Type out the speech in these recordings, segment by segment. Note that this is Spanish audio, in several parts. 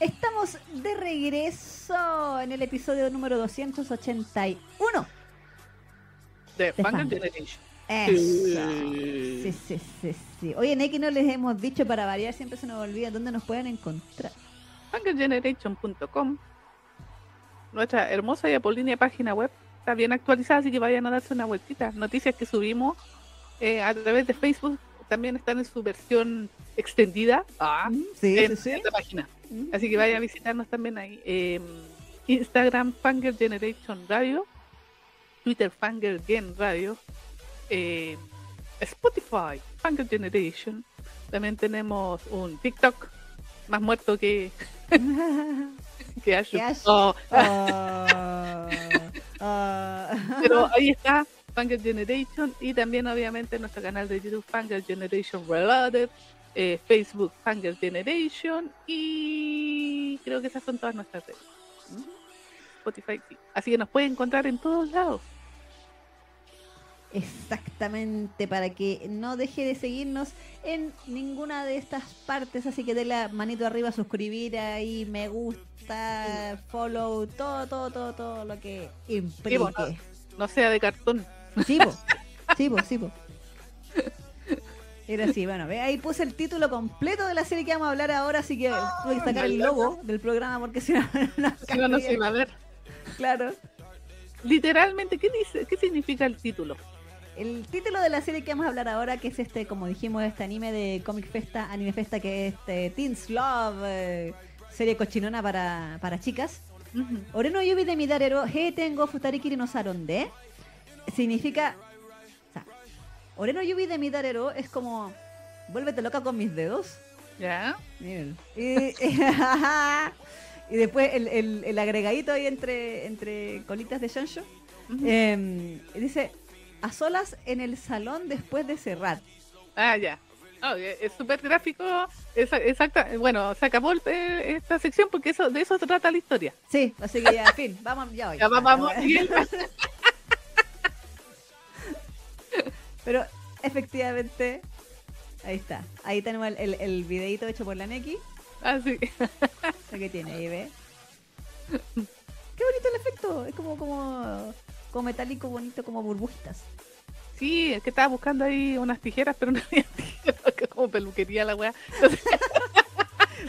Estamos de regreso en el episodio número 281 de Funk. Generation. Eso. Sí. Sí, sí, sí. Oye, Neki, no les hemos dicho para variar, siempre se nos olvida dónde nos pueden encontrar. funkergeneration.com Nuestra hermosa y apolínea página web está bien actualizada, así que vayan a darse una vueltita. Noticias que subimos eh, a través de Facebook también están en su versión extendida ah, Sí, en esta página. Así que vayan a visitarnos también ahí. Eh, Instagram Fanger Generation Radio, Twitter Fanger Gen Radio, eh, Spotify Fanger Generation. También tenemos un TikTok más muerto que, que Ash. Que Ash. Oh, Ah, ah. pero ahí está Fanger Generation y también obviamente nuestro canal de YouTube Fanger Generation Reloaded, eh, Facebook Fanger Generation y creo que esas son todas nuestras redes. Ujú. Spotify, sí. Así que nos pueden encontrar en todos lados. Exactamente, para que no deje de seguirnos en ninguna de estas partes, así que de la manito arriba, suscribir ahí, me gusta, follow, todo, todo, todo, todo lo que implique. bueno. No sea de cartón. Sí, po. Sí, po, sí, po. Era así, bueno, ve, ahí puse el título completo de la serie que vamos a hablar ahora, así que tuve que sacar el logo del programa porque si no, no Si no, no se iba a ver. Claro. Literalmente, ¿qué dice? ¿Qué significa el título? El título de la serie que vamos a hablar ahora, que es este, como dijimos, este anime de Comic Festa, Anime Festa, que es este Teens Love, eh, serie cochinona para, para chicas. Oreno Yubi de Midarero, He tengo Futarikiri no Saronde, significa. Oreno Yubi de Midarero es como. Vuélvete loca con mis dedos. ¿Ya? Miren. Y, y después el, el- el agregadito ahí entre, entre colitas de Shonsho. Ujú. Eh, dice, a solas en el salón después de cerrar. Ah, ya. Oh, eh, es súper gráfico. es- exacta. Bueno, se acabó el- eh, esta sección porque eso de eso trata la historia. Sí, así que ya, fin, vamos, ya voy. Ya va- vamos, Pero efectivamente, ahí está. Ahí tenemos el, el, el videito hecho por la Neki. Ah, sí. Lo que tiene ahí, ¿ve? Qué bonito el efecto. Es como, como, como metálico, bonito, como burbujitas. Sí, es que estaba buscando ahí unas tijeras, pero no había tijeras, como peluquería la weá.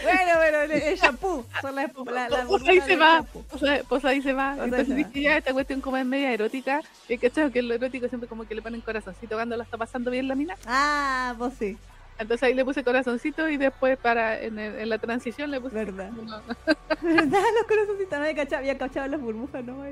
Bueno, pero el, el shampoo. Son las la, la pues ahí se va, sea, pues ahí se va. Pues ahí Entonces se va. dije, ya, esta cuestión como es media erótica, y que que lo erótico siempre como que le ponen corazoncito cuando la está pasando bien la mina. Ah, pues sí, Entonces ahí le puse corazoncito y después para en, el- en la transición le puse... verdad. ¿Verdad? Los corazoncitos no había cachado, había cachado las burbujas, ¿no?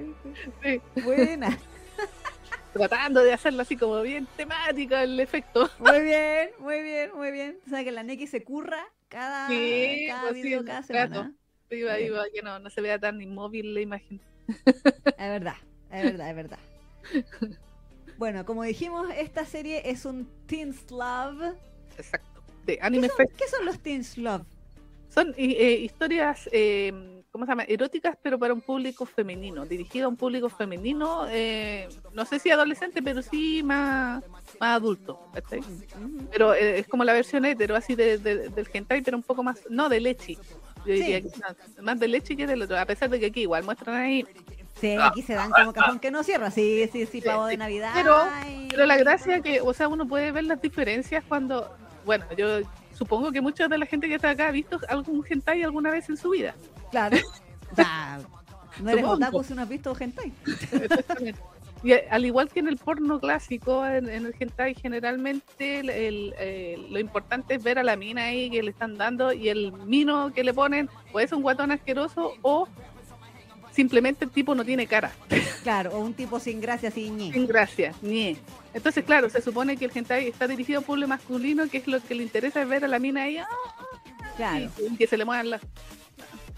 Sí, Buena. tratando de hacerlo así como bien temático el efecto. Muy bien, muy bien, muy bien. O sea que la Neki se curra cada, Sí, cada pues sí, video, un cada semana. Bien. iba, que no, no se vea tan inmóvil la imagen. Es verdad, es verdad, es verdad. Bueno, como dijimos, esta serie es un Teens Love. Exacto. De ¿Qué Anime son, Fest. qué son los Teens Love? Son eh, eh, historias, eh, ¿cómo se llama? Eróticas, pero para un público femenino, dirigido a un público femenino, eh, no sé si adolescente, pero sí más, más adulto. ¿cachai? Pero eh, es como la versión hetero, así de, de- del hentai, pero un poco más, no de leche. Yo diría que más de leche que del otro, a pesar de que aquí igual muestran ahí. Sí, aquí se dan como cajón que no cierra. Sí, sí, sí, pavo de. Navidad. Pero- Pero la gracia que, o sea, uno puede ver las diferencias cuando, bueno, yo supongo que mucha de la gente que está acá ha visto algún hentai alguna vez en su vida. Claro. Ya, no eres otaku si no has visto hentai. Y eh, al igual que en el porno clásico, en, en el hentai generalmente el- el, eh, lo importante es ver a la mina ahí que le están dando y el mino que le ponen o es un guatón asqueroso o simplemente el tipo no tiene cara, Claro, o un tipo sin gracia, sin ñe. sin gracia, ni. Entonces, claro, se supone que el hentai está dirigido a un público masculino, que es lo que le interesa es ver a la mina ahí ah, Claro, y que se le muevan las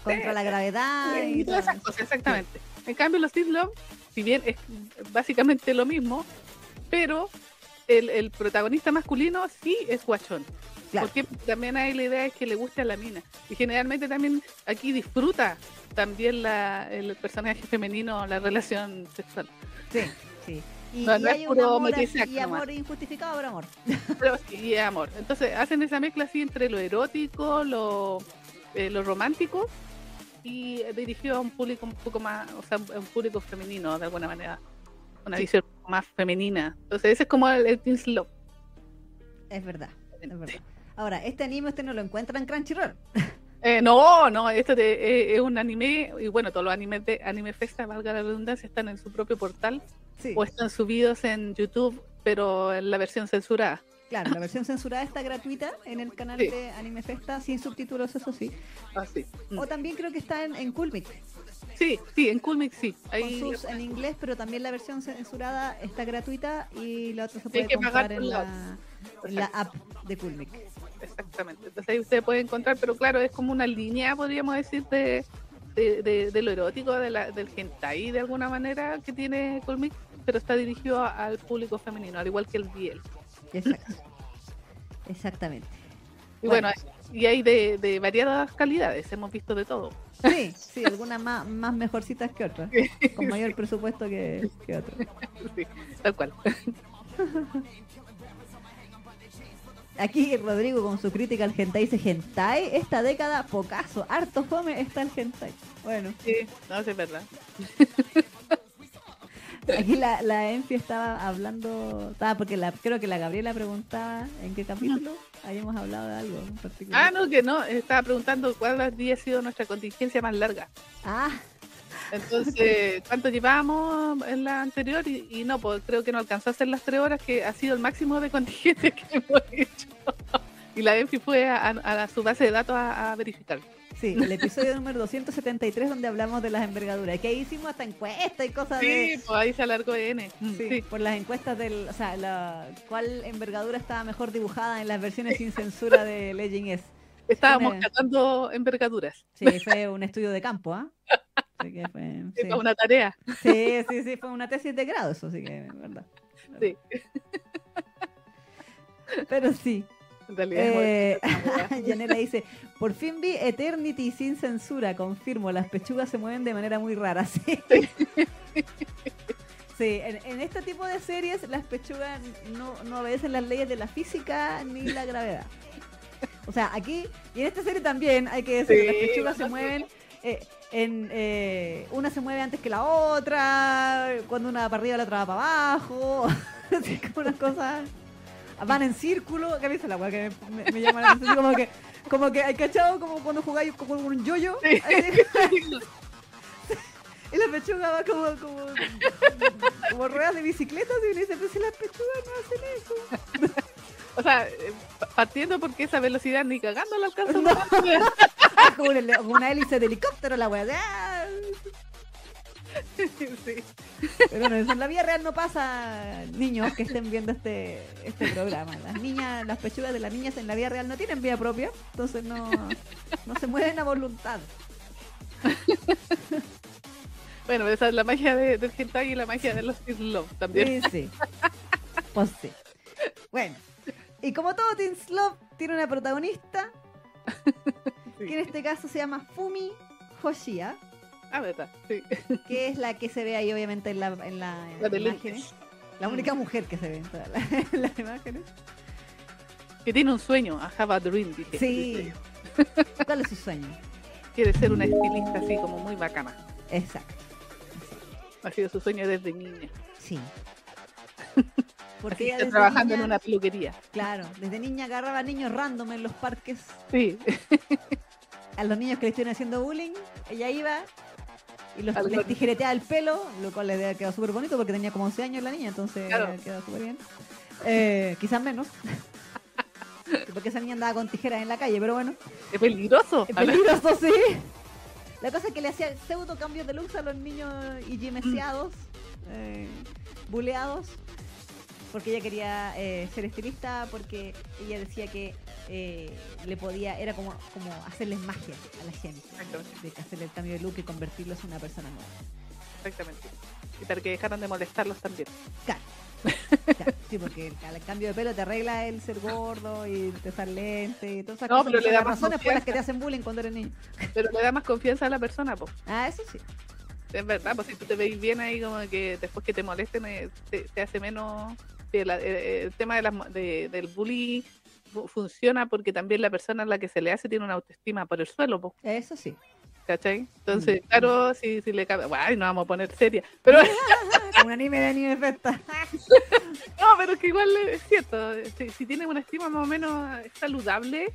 contra la gravedad y y todas esas cosas, exactamente. En cambio, los Love, si bien es básicamente lo mismo, pero el, el protagonista masculino sí es guachón. Claro. Porque también hay la idea es que le guste a la mina. Y generalmente también aquí disfruta también la, el personaje femenino la relación sexual. Sí, sí. Y, No, y no es hay un puro amor, y injustificado, pero amor. Pero y es amor. Entonces hacen esa mezcla así entre lo erótico, lo, eh, lo romántico y dirigido a un público un poco más, o sea, a un público femenino de alguna manera. Una Sí. visión más femenina. Entonces ese es como el, el Teen Slow. Es verdad, es verdad. Ahora, este anime usted no lo encuentra en Crunchyroll. Eh, no, no, esto de- eh, es un anime, y bueno, todos los animes de Anime Festa, valga la redundancia, están en su propio portal Sí, o están subidos en YouTube, pero en la versión censurada. Claro, la versión censurada está gratuita en el canal Sí. de Anime Festa, sin subtítulos, eso sí. Así. O también creo que está en, en Coolmix, Sí, sí, en Coolmix sí. con Ahí sus en inglés, pero también la versión censurada está gratuita y la otra se puede que pagar comprar en la, la- en la app de Coolmix. Exactamente. Entonces ahí usted puede encontrar, pero claro, es como una línea, podríamos decir, de, de, de- de lo erótico, de la, del hentai de alguna manera que tiene Colmix, pero está dirigido al público femenino, al igual que el Biel. Exacto. Exactamente. Y Bueno. bueno, y hay de, de variadas calidades, hemos visto de todo. Sí, sí, algunas más, más mejorcitas que otras, con mayor presupuesto que, que otras. Sí, tal cual. Aquí Rodrigo con su crítica al hentai dice hentai, esta década pocaso, harto fome está el hentai. Bueno, Sí, no, sí, es verdad. aquí la, la Enfi estaba hablando, estaba porque la, creo que la Gabriela preguntaba en qué capítulo habíamos hablado de algo en particular. Ah, no, que no, estaba preguntando cuál había sido nuestra contingencia más larga. Ah, Entonces, ¿cuánto llevábamos en la anterior? Y, y no, pues creo que no alcanzó a ser las tres horas, que ha sido el máximo de contingencia que hemos hecho. Y la ENFI fue a, a- a su base de datos a, a verificar. Sí, el episodio número 273 donde hablamos de las envergaduras, que ahí hicimos hasta encuestas y cosas de... Sí, pues ahí se alargó N. Mm, Sí, Sí, por las encuestas del, o sea, la, cuál envergadura estaba mejor dibujada en las versiones sin censura de Legend S. estábamos Una- catando envergaduras. Sí, fue un estudio de campo, ¿ah? Así que fue, Sí, sí. para una tarea. sí, sí, sí, fue una tesis de grado, eso sí que verdad. Sí. Pero sí. En realidad, Eh. Yanela dice, por fin vi Eternity sin censura, confirmo, las pechugas se mueven de manera muy rara, sí. Sí, en, en este tipo de series las pechugas no, no obedecen las leyes de la física ni la gravedad. O sea, aquí y en esta serie también hay que decir, Sí, las pechugas se mueven, eh, en, eh, una se mueve antes que la otra, cuando una va para arriba la otra va para abajo, así como una cosa van en círculo, ¿qué dice la weá que me, me llama la atención? Como que, como que hay cachado como cuando jugáis con un yoyo, Sí. así, y la pechuga va como, como, como ruedas de bicicleta, y uno dice, pero si las pechugas no hacen eso. O sea, eh, pa- partiendo porque esa velocidad ni cagando la alcanza. No. Ah, como, una, como una hélice de helicóptero la weá. Sí. Pero no, eso en la vida real no pasa, niños que estén viendo este, este programa. Las niñas, las pechugas de las niñas en la vida real no tienen vida propia, entonces no, no se mueven a voluntad. Bueno, esa es la magia de, del hentai y la magia de los Teen Love también. Sí, sí. Pues sí. Bueno, y como todo Teen Love tiene una protagonista, Sí. que en este caso se llama Fumi Hoshia, Ah, verdad, sí. que es la que se ve ahí obviamente en la, en la La de imágenes. La única mujer que se ve en todas las, en las imágenes. Que tiene un sueño, I have a dream, dice. Sí. dice. ¿Cuál es su sueño? Quiere ser una estilista así como muy bacana. Exacto. Ha sido su sueño desde niña. Sí. Porque que ella está trabajando en una peluquería. Claro, desde niña agarraba niños random en los parques. Sí, A los niños que le estuvieron haciendo bullying, ella iba y los, les tijereteaba el pelo, lo cual le quedado súper bonito porque tenía como 11 años la niña, entonces Claro. quedó súper bien. Eh, quizás menos. porque esa niña andaba con tijeras en la calle, pero bueno. es peligroso. Es peligroso, sí. La cosa es que le hacía pseudo cambios de luz a los niños igimeseados, eh, buleados, porque ella quería eh, ser estilista, porque ella decía que eh, le podía, era como, como hacerles magia a la gente, Exactamente. de hacerle el cambio de look y convertirlos en una persona nueva. Exactamente. Y para que dejaran de molestarlos también. Claro. Claro, sí, porque al cambio de pelo te arregla el ser gordo y te usar lentes y todas esas No, cosas. pero le da las más razones por las que te hacen bullying cuando eres niño. Pero le da más confianza a la persona, po. Ah, eso sí. Es verdad, pues si tú te veis bien ahí, como que después que te molesten, eh, te, te hace menos. La- eh, el tema de las de- del bullying fu- funciona porque también la persona a la que se le hace tiene una autoestima por el suelo, po, Eso sí. ¿cachai? Entonces, Mm. claro, si, si le cabe. Ay, no vamos a poner seria. Pero un anime de anime festa. no, pero es que igual es cierto. Si, si tienes una estima más o menos saludable,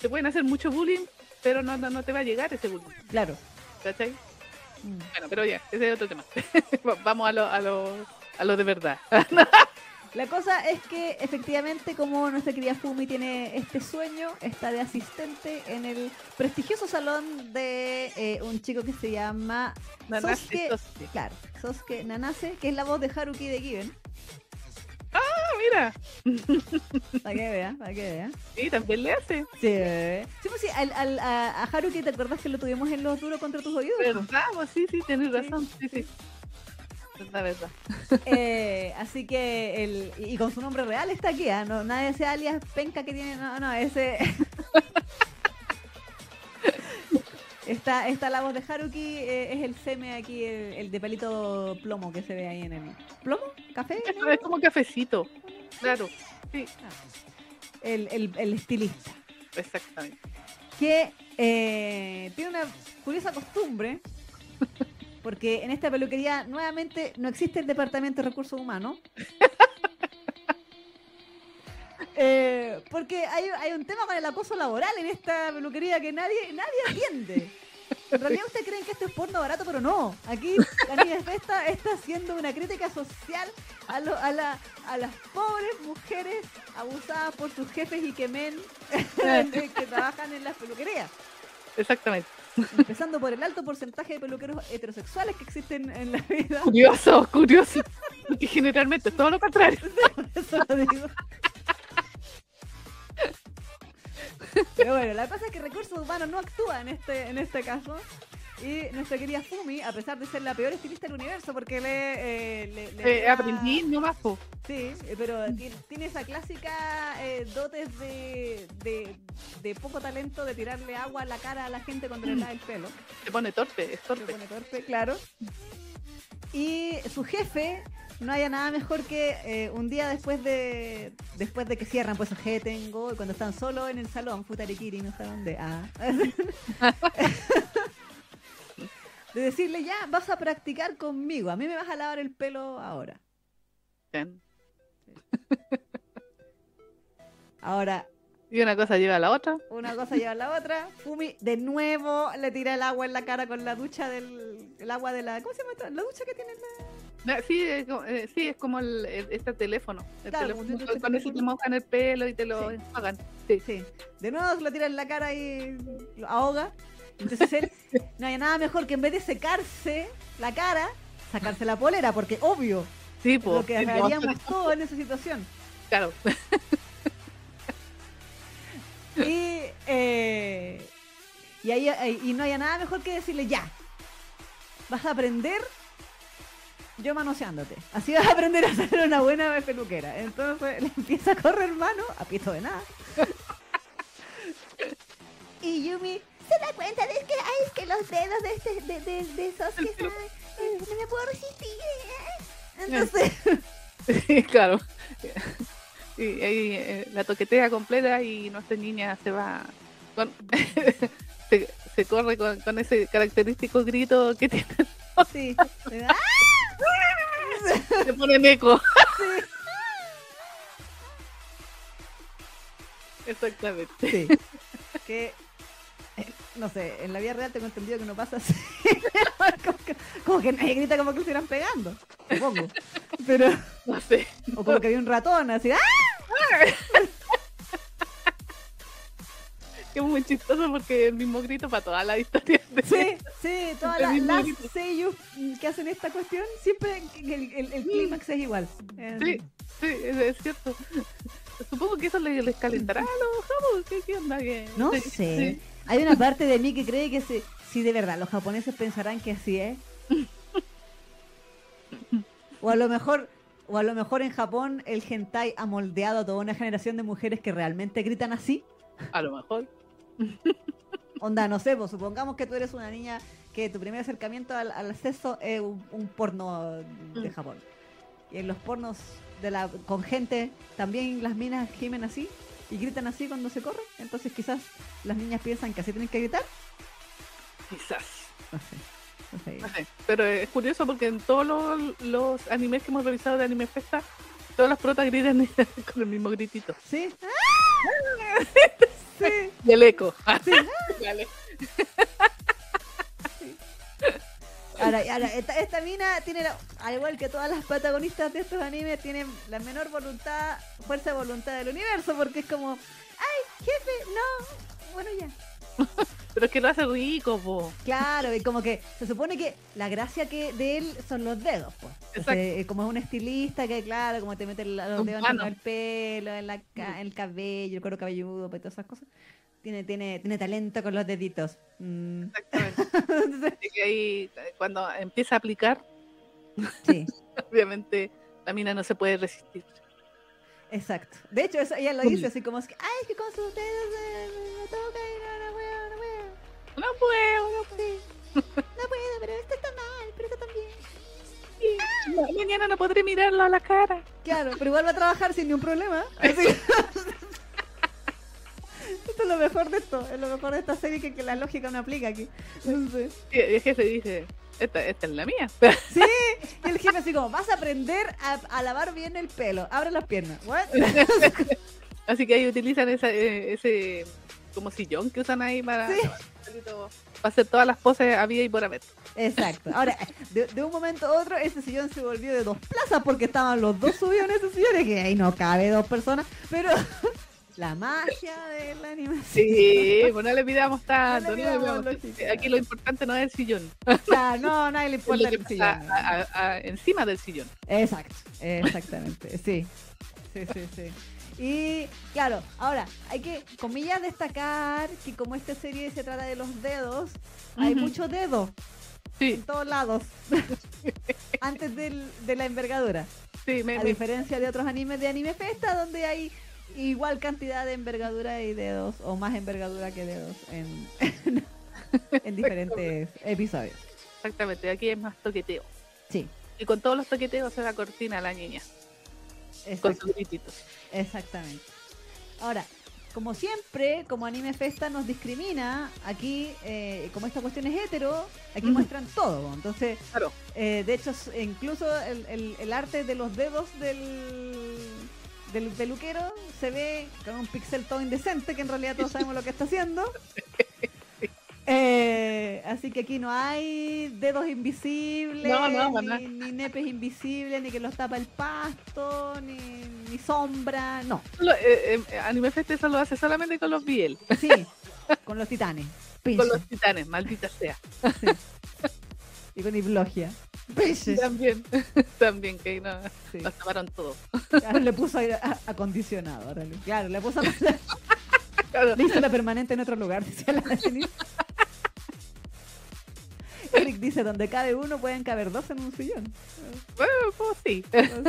te pueden hacer mucho bullying, pero no, no, no te va a llegar ese bullying, Claro. ¿cachai? Mm. Bueno, pero ya, ese es otro tema. Vamos a lo, a lo, a lo de verdad. La cosa es que efectivamente como nuestra querida Fumi tiene este sueño, está de asistente en el prestigioso salón de eh, un chico que se llama Nanase Sosuke, Sosuke. claro, Sosuke Nanase, que es la voz de Haruki de Given. Ah, mira, Para que vea, para que vea. sí, también le hace. Sí, sí, pues sí, al, al- a, a Haruki, ¿te acuerdas que lo tuvimos en los duros contra tus oídos? ¿Verdad? Pues sí, sí, tienes razón. Sí, sí. Verdad. Eh, así que, el, y con su nombre real está aquí, ¿ah? no, nada de ese alias penca que tiene, no, no, ese... está, está la voz de Haruki, eh, es el seme aquí, el, el de pelito plomo que se ve ahí en el... ¿Plomo? ¿Café? Es, es como cafecito. Claro, sí, El, el, el estilista. exactamente. que eh, tiene una curiosa costumbre, porque en esta peluquería nuevamente no existe el departamento de recursos humanos. Eh, porque hay, hay un tema con el acoso laboral en esta peluquería que nadie, nadie atiende. En realidad ustedes creen que esto es porno barato, pero no. Aquí la niña Festa está haciendo una crítica social a, lo- a, la- a las pobres mujeres abusadas por sus jefes y que men que trabajan en las peluquerías. Exactamente. Empezando por el alto porcentaje de peluqueros heterosexuales que existen en la vida. Curioso, curioso. Generalmente es todo lo contrario. Eso lo digo. Pero bueno, la cosa es que Recursos Humanos no actúa en este, en este caso. Y nuestra querida Fumi, a pesar de ser la peor estilista del universo, porque le, eh, le, le Eh, da- aprendí nomás. Sí, eh, pero tiene, tiene esa clásica eh, dotes de, de, de poco talento de tirarle agua a la cara a la gente cuando le lava el pelo. Se pone torpe, es Se torpe. pone torpe, claro. Y su jefe, no haya nada mejor que eh, un día después de después de que cierran pues el tengo cuando están solos en el salón, Futarikiri, no sé dónde. Ah. de decirle ya, vas a practicar conmigo, a mí me vas a lavar el pelo ahora. Bien. Ahora, Y una cosa lleva a la otra. una cosa lleva a la otra. Fumi de nuevo le tira el agua en la cara con la ducha del el agua de la ¿cómo se llama? esta? La ducha que tiene la No, Sí, es como, eh, sí, es como el, este teléfono. El Claro, teléfono, con, ese te mojan el pelo y te lo Sí. enjuagan. Sí. Sí. De nuevo se lo tira en la cara y lo ahoga. Entonces él, no hay nada mejor que en vez de secarse la cara, sacarse la polera, porque obvio, Sí, es po. lo que Sí, no, haríamos todos en esa situación. Claro. Y, eh, y, ahí, y no hay nada mejor que decirle ya. Vas a aprender yo manoseándote. Así vas a aprender a ser una buena peluquera. Entonces le empieza a correr mano a pito de nada. Y Yumi se da cuenta de que, ay, es que los dedos de, este, de, de, de esos que eh, no me puedo resistir. eh". Entonces, Sí, claro. Y ahí eh, la toquetea completa y nuestra niña se va con se, se corre con, con ese característico grito que tiene, sí. ¡Ah! se pone en eco. Sí. Exactamente. Sí. que, eh, no sé, en la vida real tengo entendido que no pasa así. como, que, como que nadie grita como que lo estuvieran pegando. Supongo. Pero, No sé. o como que había un ratón así. ¡ah! Es muy chistoso porque el mismo grito para todas las historias de Sí, sí, todas El las, seiyuu que hacen esta cuestión, siempre el, el, el clímax es igual. Eh, Sí, sí, es, es cierto. Supongo que eso les, les calentará a los. ¿Qué, qué onda? ¿Qué? No Sí, sé. sí. Hay una parte de mí que cree que si, si de verdad los japoneses pensarán que así es. O a lo mejor, o a lo mejor en Japón el hentai ha moldeado a toda una generación de mujeres que realmente gritan así. A lo mejor. Onda, no sé, pues, supongamos que tú eres una niña que tu primer acercamiento al, al acceso es un, un porno de Mm. Japón. Y en los pornos de la con gente también las minas gimen así y gritan así cuando se corren. Entonces quizás las niñas piensan que así tienen que gritar. Quizás. No sé. No sé. No sé, Pero es curioso porque en todos los, los animes que hemos revisado de Anime Festa, todas las protas gritan con el mismo gritito. ¿Sí? sí. Y el eco. Dale. Ahora, ahora esta, esta mina tiene, la- al igual que todas las protagonistas de estos animes, tienen la menor voluntad, fuerza de voluntad del universo, porque es como, ay, jefe, no, bueno ya. Pero es que lo hace rico, po. Claro, y como que se supone que la gracia que de él son los dedos, pues. Exacto. como es un estilista que, claro, como te mete los Un dedos mano. en el pelo, en, la, en el cabello, el cuero cabelludo, pues, todas esas cosas. Tiene, tiene, tiene talento con los deditos. Mm. Exactamente. Así que ahí, cuando empieza a aplicar, sí. obviamente la mina no se puede resistir. Exacto. De hecho, eso, ella lo dice así como es que, ay, que con sus dedos eh, me toca y no, no puedo, no puedo. No puedo, no Sí. No puedo, pero esto está mal, pero esto también. puedo. Mañana no podré mirarlo a la cara. Claro, pero igual va a trabajar sin ningún problema. Así- esto es lo mejor de esto, es lo mejor de esta serie que, que la lógica no aplica aquí. Entonces, Y el jefe dice, esta, esta es la mía. sí, y el jefe así como, vas a aprender a, a lavar bien el pelo, abre las piernas. What? Así que ahí utilizan esa, eh, ese como sillón que usan ahí para, Sí. para hacer todas las poses a vida y por haber. Exacto. Ahora, de, de un momento a otro, ese sillón se volvió de dos plazas porque estaban los dos subidos en ese sillón, y que ahí no cabe dos personas, pero la magia de la animación. Sí, pues no le pidamos tanto. No le no le pidamos. Aquí lo importante no es el sillón, Claro, no, nadie le importa el sillón. a- a- a- encima del sillón. Exacto, exactamente, sí. Sí, sí, sí. Y claro, ahora hay que, comillas, destacar que como esta serie se trata de los dedos, hay mucho dedo Sí, en todos lados. Antes del- de la envergadura. sí, me, A me- diferencia de otros animes de Anime Festa, donde hay igual cantidad de envergadura y dedos, o más envergadura que dedos en, en diferentes episodios. exactamente, aquí es más toqueteo. Sí, Y con todos los toqueteos se la cortina a la niña, con sus grititos. Exactamente. Ahora, como siempre, como Anime Festa nos discrimina, aquí, eh, como esta cuestión es hetero, aquí muestran todo. Entonces, Claro, eh, de hecho, incluso el, el- el arte de los dedos del, del peluquero se ve con un pixel todo indecente, que en realidad todos sabemos lo que está haciendo. Eh, así que aquí no hay dedos invisibles, No, no, ni, no. ni nepes invisibles, ni que los tapa el pasto, ni, ni sombra, no. eh, eh, Anime Fest eso lo hace solamente con los Biel, Sí, con los titanes. con los titanes, maldita sea. Y con Iblogia. Pinche. También, también, que no, Sí. nos taparon todo. Ahora le puso aire acondicionado. Claro, le puso Claro, le hizo la permanente en otro lugar, dice la. Eric dice, donde cabe uno pueden caber dos en un sillón. bueno, pues sí,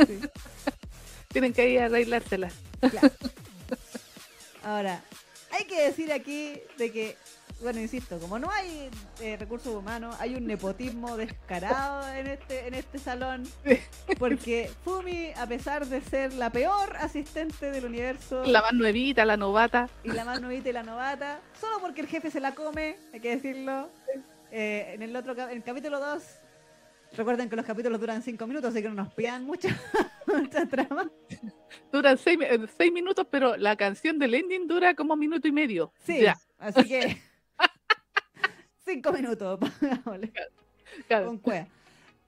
sí, tienen que ir a arreglárselas. claro. Ahora, hay que decir aquí de que, bueno, insisto, como no hay eh, recursos humanos, hay un nepotismo descarado en este, en este salón. Porque Fumi, a pesar de ser la peor asistente del universo La más nuevita, la novata. y la más novita y la novata, solo porque el jefe se la come, hay que decirlo. Eh, en el otro en el capítulo 2, recuerden que los capítulos duran 5 minutos, así que no nos pidan mucha, mucha trama. Duran seis, mi- eh, seis minutos, pero la canción del ending dura como minuto y medio. Sí, Ya, así que 5 minutos, claro. con cueva.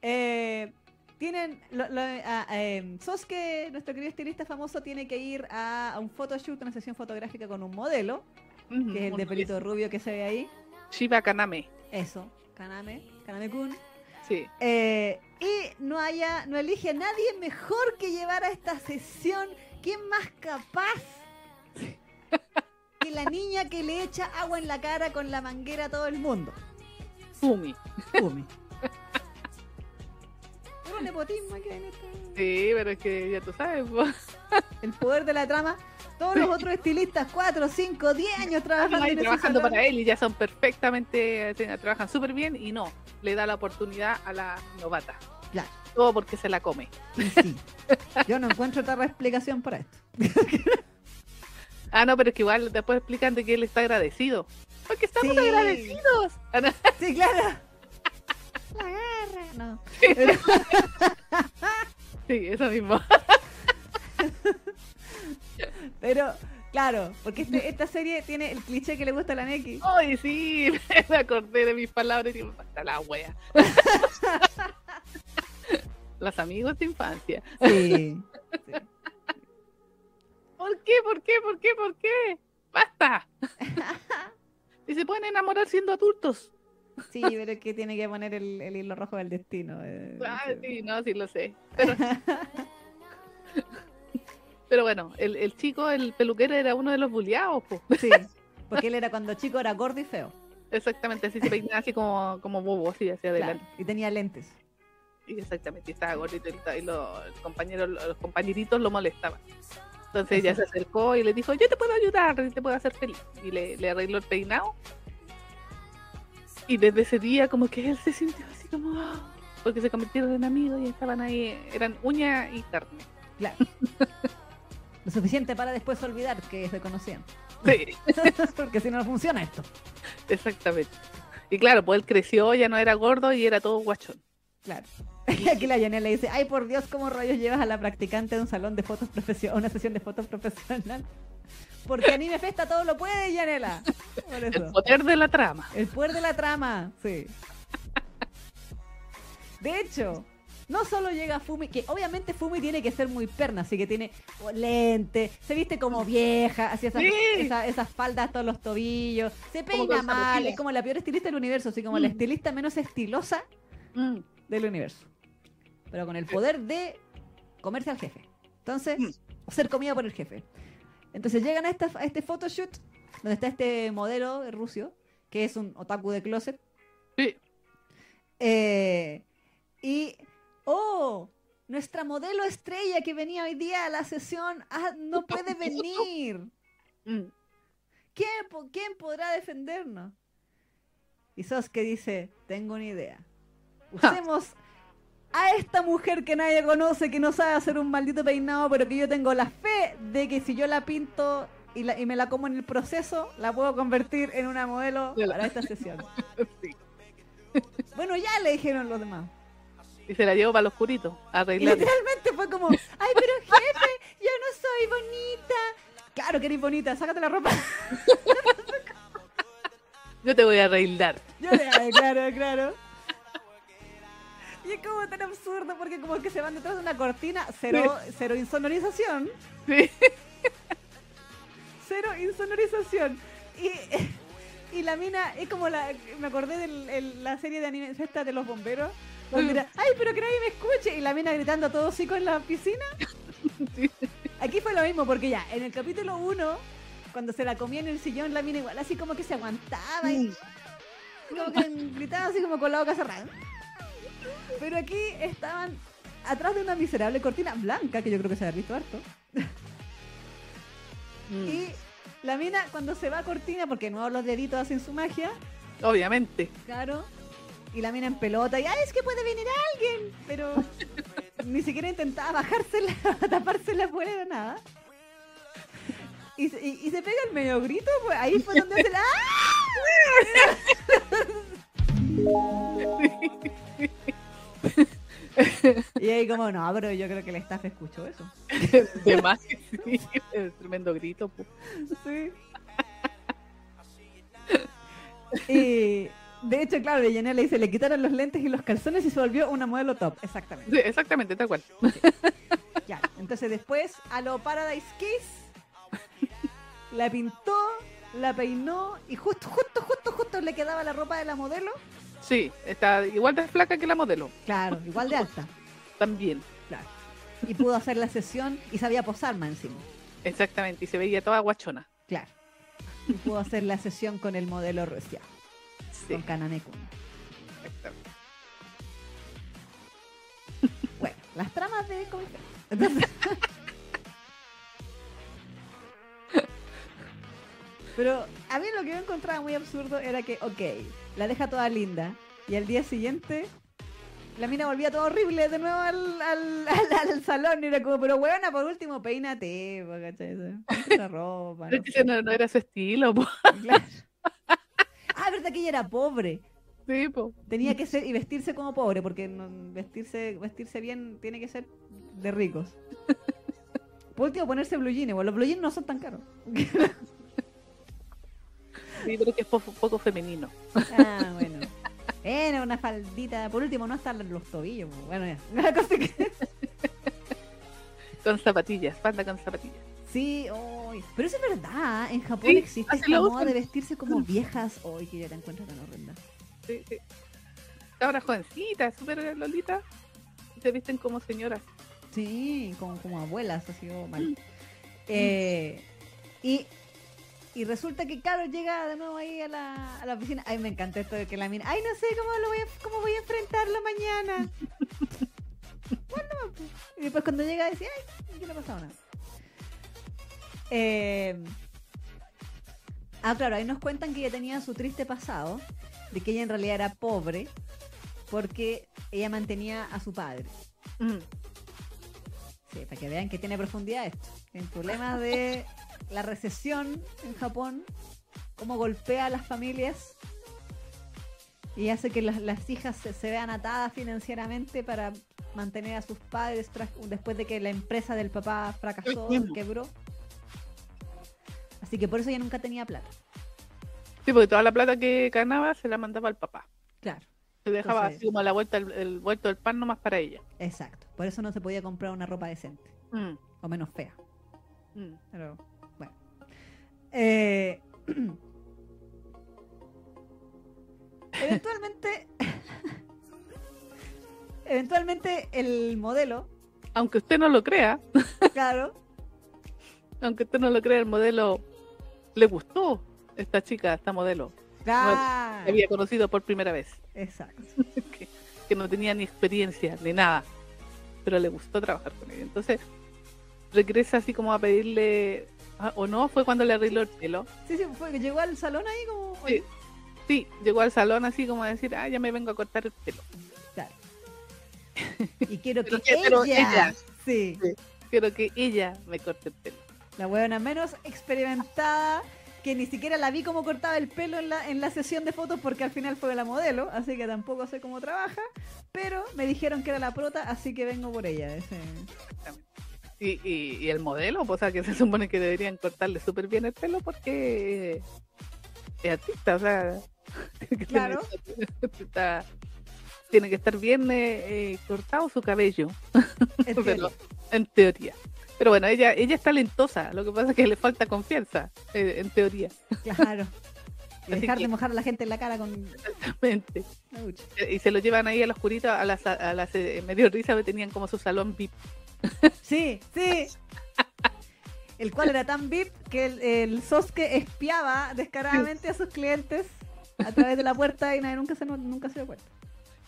Eh, tienen, lo, lo- a- eh, Sosuke, nuestro querido estilista famoso, tiene que ir a, a un photoshoot, una sesión fotográfica con un modelo, que es el de pelito rubio que se ve ahí. Shiba Kaname. Eso, Kaname, Kaname-kun. Sí. Eh, y no haya, no elige a nadie mejor que llevar a esta sesión. ¿Quién más capaz que la niña que le echa agua en la cara con la manguera a todo el mundo? Fumi. Fumi. Puro nepotismo aquí en esta- Sí, pero es que ya tú sabes, po. El poder de la trama. Todos los otros estilistas, 4, 5, 10 años trabajando, en trabajando para él y ya son perfectamente, eh, trabajan súper bien y no, le da la oportunidad a la novata. Claro. Todo porque se la come. Sí. Yo no encuentro otra explicación para esto. Ah, no, pero es que igual después explican de que él está agradecido. Porque estamos Sí. agradecidos. Ah, no. Sí, claro. La garra. No. Sí, eso mismo. Pero, claro, porque este- esta serie tiene el cliché que le gusta a la Neki. Ay, sí, me acordé de mis palabras y me falta la wea. Los amigos de infancia. Sí. ¿Por qué? ¿Por qué? ¿Por qué? ¿Por qué? ¡Basta! Y se pueden enamorar siendo adultos. Sí, pero es que tiene que poner el, el hilo rojo del destino. eh, Ah, sí. sí, no, sí lo sé. Pero, pero bueno, el, el chico, el peluquero, era uno de los bulliados. po. Sí, porque él era cuando chico era gordo y feo. Exactamente, así se peinaba así como, como bobo, así hacia Claro, adelante. y tenía lentes. Y exactamente, y estaba gordito y, y los, compañeros, los compañeritos lo molestaban. Entonces ella se acercó y le dijo, yo te puedo ayudar, te puedo hacer feliz. Y le, le arregló el peinado. Y desde ese día como que él se sintió así como... "Ah", porque se convirtieron en amigos y estaban ahí, eran uña y carne. Claro. Lo suficiente para después olvidar que se conocían. Sí, porque si no, no funciona esto. exactamente. Y claro, pues él creció, ya no era gordo y era todo guachón. Claro. Aquí la Yanela dice, ay por Dios, ¿cómo rayos llevas a la practicante de un salón de fotos profesional, una sesión de fotos profesional? Porque Anime Festa todo lo puede, Yanela. Por El eso. poder de la trama. El poder de la trama, sí. De hecho, no solo llega Fumi, que obviamente Fumi tiene que ser muy perna, así que tiene lente, se viste como vieja, así esas, Sí. esas faldas a todos los tobillos, se peina mal, es como la peor estilista del universo, así como la Mm. estilista menos estilosa Mm, del universo. Pero con el poder de comerse al jefe. Entonces, Mm. ser comida por el jefe. Entonces llegan a, esta, a este photoshoot donde está este modelo ruso, que es un otaku de closet. Sí. Eh, y, oh, nuestra modelo estrella que venía hoy día a la sesión ah, no puede venir. Mm. ¿Quién, po- ¿Quién podrá defendernos? Y Sosuke dice, tengo una idea. Usemos a esta mujer que nadie conoce, que no sabe hacer un maldito peinado, pero que yo tengo la fe de que si yo la pinto y, la- y me la como en el proceso, la puedo convertir en una modelo para esta sesión. Sí. Bueno, ya le dijeron los demás. Y se la llevó para el oscurito, arreglar. literalmente fue como, ay, pero jefe, yo no soy bonita. Claro que eres bonita, sácate la ropa. Yo te voy a arreglar. Yo ay, claro, claro. Y es como tan absurdo porque como que se van detrás de una cortina, cero, cero insonorización, Sí. cero insonorización. Y, y la mina es como la, me acordé de la serie de anime esta de los bomberos, donde era, ay, pero que nadie me escuche, y la mina gritando a todo hocico en la piscina. Sí. Aquí fue lo mismo, porque ya, en el capítulo 1, cuando se la comía en el sillón, la mina igual así como que se aguantaba y como que gritaba así como con la boca cerrada. Pero aquí estaban atrás de una miserable cortina blanca, que yo creo que se había visto harto. Mm. Y la mina cuando se va a cortina, porque no los deditos hacen su magia, Obviamente. claro, y la mina en pelota, y ¡ay, es que puede venir alguien! Pero ni siquiera intentaba bajársela, tapársela fuera, nada. Y, se- y- y se pega el medio grito, pues ahí fue donde hace la... Y ahí como, no, pero yo creo que el staff escuchó eso. De más que sí. El tremendo grito. Sí. Y de hecho, claro, le dice, le quitaron los lentes y los calzones y se volvió una modelo top. Exactamente. Sí, exactamente, tal cual. Ya. Entonces después, a lo Paradise Kiss, la pintó, la peinó y justo, justo, justo, justo le quedaba la ropa de la modelo. Sí, está igual de flaca que la modelo. Claro, igual de alta. También. Claro. Y pudo hacer la sesión y sabía posar más encima. Exactamente. Y se veía toda guachona. Claro. Y pudo hacer la sesión con el modelo Rusia, Sí, con Kaname-kun. exactamente. Bueno, las tramas de. Entonces, Pero a mí lo que yo encontraba muy absurdo era que, ok, la deja toda linda y al día siguiente la mina volvía todo horrible de nuevo al, al, al, al salón y era como, pero weona, por último, peínate, ¿cachai? Esa ropa. No, es que sé. no, no era su estilo, po. Claro. Ah, verdad que ella era pobre. Sí, po. Tenía que ser y vestirse como pobre, porque no- vestirse vestirse bien tiene que ser de ricos. Por último, ponerse blue jeans. Bueno, los blue jeans no son tan caros. Sí, pero que es poco, poco femenino. ah, bueno. Era una faldita. Por último, no hasta los tobillos. Bueno, ya. Una cosa que... Con zapatillas, panda con zapatillas. Sí, uy. pero eso es verdad. En Japón Sí, existe esta moda de vestirse como viejas. Uy, que yo la encuentro tan horrenda. Sí, sí. Ahora jovencitas, súper lolitas. y Se visten como señoras. Sí, como, como abuelas, así como mal. Eh, y, y resulta que Caro llega de nuevo ahí a la, a la oficina. Ay, me encanta esto de que la mina. Ay, no sé cómo lo voy a, cómo voy a enfrentarlo mañana. bueno, pues. Y después cuando llega dice, ay, aquí no ha pasado nada. Eh, ah, claro, ahí nos cuentan que ella tenía su triste pasado, de que ella en realidad era pobre, porque ella mantenía a su padre. Mm. Sí, para que vean que tiene profundidad esto. El problema de la recesión en Japón, cómo golpea a las familias y hace que las, las hijas se, se vean atadas financieramente para mantener a sus padres tras- después de que la empresa del papá fracasó, quebró. Así que por eso ella nunca tenía plata. Sí, porque toda la plata que ganaba se la mandaba al papá. Claro, Se dejaba Entonces- así como la vuelta, el, el vuelto del pan nomás para ella. exacto. Por eso no se podía comprar una ropa decente Mm, o menos fea. mm. Pero. Eh, eventualmente. eventualmente el modelo, Aunque usted no lo crea, claro, aunque usted no lo crea, el modelo le gustó esta chica, esta modelo. claro, había conocido por primera vez. exacto. que, que no tenía ni experiencia ni nada, pero le gustó trabajar con ella. Entonces regresa así como a pedirle, ah, o no, fue cuando le arregló el pelo. Sí, sí, fue que llegó al salón ahí como. Sí, llegó al salón así como a decir, ah, ya me vengo a cortar el pelo. claro. Y quiero que ella, ella. sí, Sí. Quiero que ella me corte el pelo. la huevona menos experimentada que ni siquiera la vi cómo cortaba el pelo en la, en la sesión de fotos porque al final fue la modelo, así que tampoco sé cómo trabaja, pero me dijeron que era la prota, así que vengo por ella. ese- Y, y, y el modelo, pues, o sea, que se supone que deberían cortarle súper bien el pelo porque es artista, o sea, tiene que Claro. está- tiene que estar bien eh, eh, cortado su cabello, en pero teoría. en teoría. Pero bueno, ella ella es talentosa, lo que pasa es que le falta confianza, eh, en teoría. Claro. Y dejar que- de mojar a la gente en la cara con... Exactamente. Y se lo llevan ahí a la oscurita, a las, a las eh, medio risa, que tenían como su salón VIP. Sí, sí. El cual era tan VIP que el, el Sosuke espiaba descaradamente a sus clientes a través de la puerta y nadie nunca se, nunca se dio cuenta.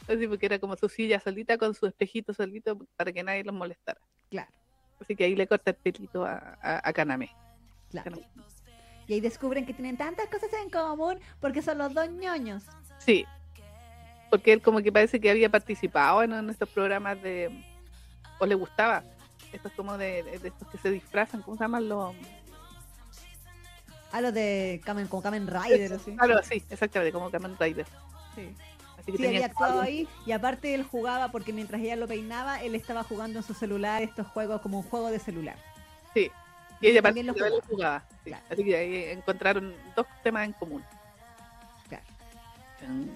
Así porque era como su silla solita con su espejito solito para que nadie los molestara. Claro, Así que ahí le corta el pelito a, a, a Kaname. claro. Y ahí descubren que tienen tantas cosas en común porque son los dos ñoños. Sí. Porque él como que parece que había participado en, en estos programas de... o le gustaba. Estos como de, de- de estos que se disfrazan, ¿cómo se llaman los...? A los de Kamen, como Kamen Rider, así. Claro, sí, exactamente, como Kamen Rider. Sí. Así que Sí, tenía había actuado ahí y aparte él jugaba porque mientras ella lo peinaba, él estaba jugando en su celular estos juegos como un juego de celular. Sí. Y ella también parece lo que lo jugaba. sí. Claro. Así que ahí encontraron dos temas en común. Claro. Mm.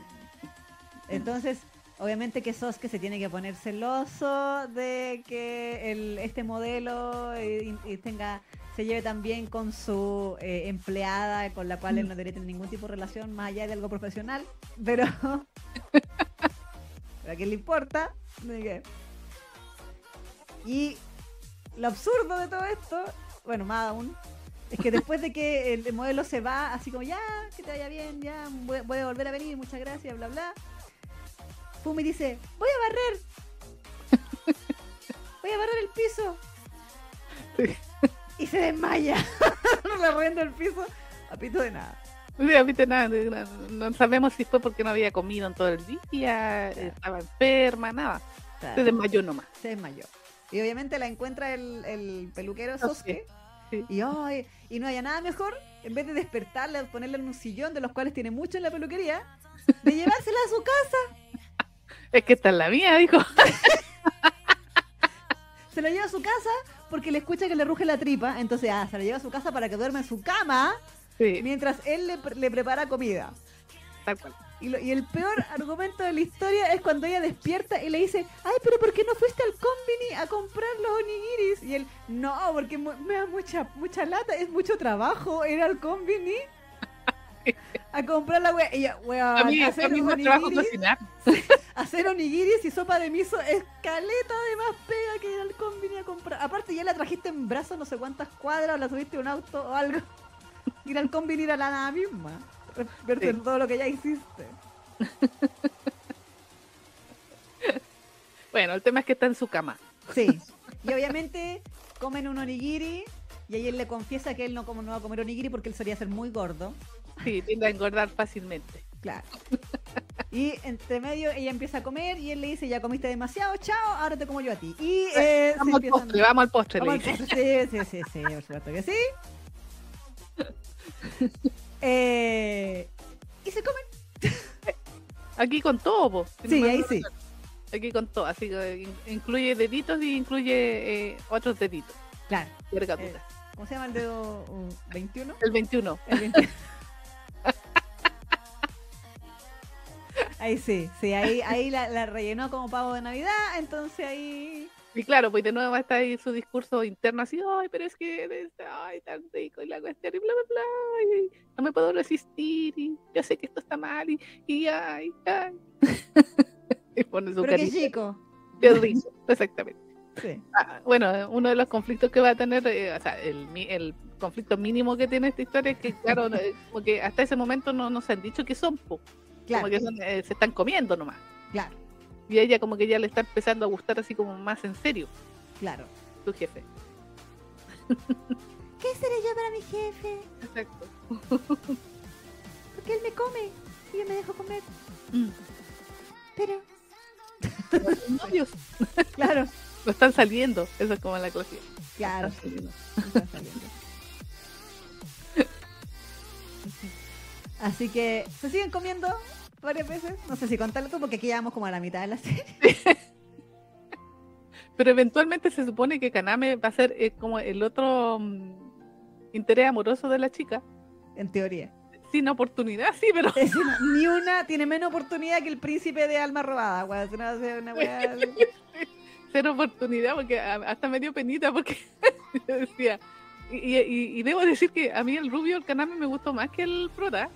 Entonces, obviamente que Sosuke se tiene que poner celoso de que este modelo eh, tenga se lleve tan bien con su eh, empleada con la cual él no debería tener ningún tipo de relación más allá de algo profesional, pero pero a quién le importa. Que- Y lo absurdo de todo esto, bueno, más aún, es que después de que el modelo se va, así como ya, que te vaya bien, ya, voy a volver a venir, muchas gracias, bla, bla. Fumi dice, voy a barrer. Voy a barrer el piso. Sí. Y se desmaya. no le el piso. A pito de nada. Sí, a te nada, no, sabemos si fue porque no había comido en todo el día, estaba enferma, nada. Claro, Se desmayó nomás. se desmayó. Y obviamente la encuentra el, el peluquero Sosuke. Sí. Y, ay, y no haya nada mejor, en vez de despertarla, ponerla en un sillón, de los cuales tiene mucho en la peluquería, de llevársela a su casa. Es que esta es la mía, dijo. Se la lleva a su casa porque le escucha que le ruge la tripa. Entonces, ah, se la lleva a su casa para que duerma en su cama Sí, mientras él le, le prepara comida. tal cual. Y, lo- y el peor argumento de la historia es cuando ella despierta y le dice, ay, pero ¿por qué no fuiste al combini a comprar los onigiris? Y él, no, porque me da mucha, mucha lata, es mucho trabajo ir al combini a comprar la wea. Ella, wea, A mí, a hacer, mí me trabajo onigiris, cocinar. hacer onigiris y sopa de miso es caleta de más pega que ir al combini a comprar. Aparte ya la trajiste en brazos no sé cuántas cuadras, o la subiste a un auto o algo. Ir al combini era la nada misma. Verte Sí. todo lo que ya hiciste. Bueno, el tema es que está en su cama. Sí. Y obviamente comen un onigiri y ahí él le confiesa que él no, como, no va a comer onigiri porque él solía ser muy gordo. Sí, tiende a engordar fácilmente. Claro. Y entre medio ella empieza a comer y él le dice, ya comiste demasiado, chao, ahora te como yo a ti. Y eh, Vamos al postre, vamos al postre, le Vamos al postre. Sí, sí, sí, sí, por supuesto que sí. Eh, y se comen. Aquí con todo, po. Sí, ahí sí. Aquí con todo, así que in- incluye deditos y incluye eh, otros deditos. Claro. Vergaduras. ¿Cómo se llama el dedo? uh, ¿21? El 21. El 21. Ahí sí, sí, ahí, ahí la, la rellenó como pavo de Navidad, entonces ahí... Y claro, pues de nuevo está ahí su discurso interno así, ay, pero es que es, ay, tan rico y la cuestión y bla, bla, bla, y no me puedo resistir y yo sé que esto está mal y, y ay, ay. y pone su Pero qué chico. Qué rico, exactamente. Sí, Ah, bueno, uno de los conflictos que va a tener, eh, o sea, el, el conflicto mínimo que tiene esta historia es que, claro, eh, porque hasta ese momento no nos han dicho que son, po, claro, como que son, eh, se están comiendo nomás. claro, Y a ella como que ya le está empezando a gustar así como más en serio, claro. su jefe. ¿Qué seré yo para mi jefe? Exacto. Porque él me come y yo me dejo comer. Pero, novios claro, no están saliendo, eso es como la clásica. claro. Están saliendo. saliendo. Así que se siguen comiendo varias veces. No sé si contarlo tú porque aquí ya vamos como a la mitad de la serie. Pero eventualmente se supone que Kaname va a ser eh, como el otro mm, interés amoroso de la chica. En teoría. Sin oportunidad, sí, pero Es decir, ni una tiene menos oportunidad que el príncipe de alma robada. Es una, una weá- cero oportunidad porque hasta me dio penita porque decía y, y- y debo decir que a mí el rubio el Kaname me gustó más que el prota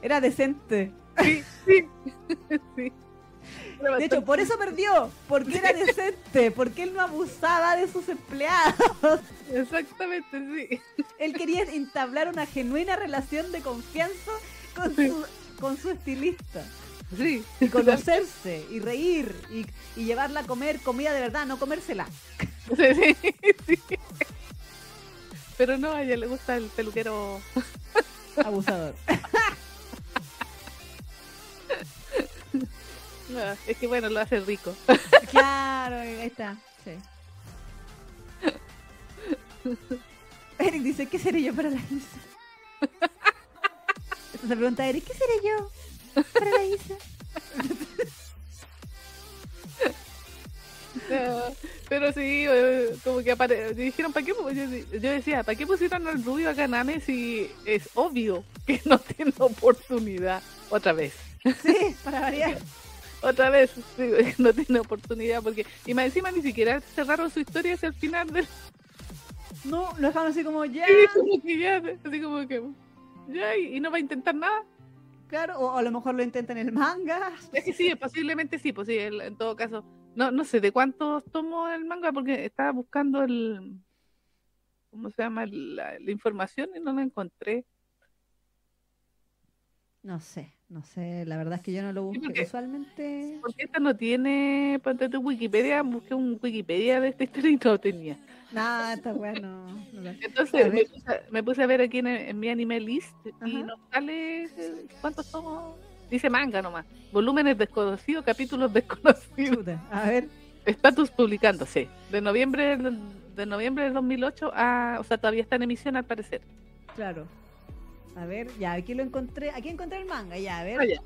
Era decente. Sí sí sí De hecho, por eso perdió. Porque era decente. Porque él no abusaba de sus empleados. exactamente sí Él quería entablar una genuina relación de confianza con su, con su estilista. sí Y conocerse, y reír, y, y llevarla a comer comida de verdad, no comérsela. sí, sí, sí. pero no a ella le gusta el peluquero Abusador. Es que bueno lo hace rico Claro, ahí está. Sí. Eric dice, ¿qué seré yo para la Isa? Entonces se pregunta Eric, ¿qué seré yo para la Isa? Pero sí eh, como que apare- dijeron para qué yo decía para qué pusieron al rubio a Kaname si es obvio que no tiene oportunidad otra vez Sí, para variar. Otra vez, sí, no tiene oportunidad porque. Y más encima ni siquiera cerraron su historia hacia el final del. No, lo dejaron así como ya, como que ya, así como que. Ya, y, no va a intentar nada. claro, o a lo mejor lo intenta en el manga. Es que sí, posiblemente sí, pues sí, en todo caso. No, no sé de cuántos tomó el manga porque estaba buscando el. ¿Cómo se llama? La, la información y no la encontré. No sé, No sé, la verdad es que yo no lo busco. Usualmente. Porque esta no tiene, ponte tu Wikipedia, busqué un Wikipedia de esta historia y no tenía. Nada, está bueno. no Entonces me puse, a- me puse a ver aquí en, en mi anime list y nos sale eh, cuántos somos. Dice manga nomás. Volúmenes desconocidos, capítulos desconocidos. Chuta, A ver. Estatus publicándose. De noviembre del- de noviembre del 2008 a, o sea, todavía está en emisión al parecer. Claro. A ver, ya, aquí lo encontré. Aquí encontré el manga, ya, a ver. Ah, ya.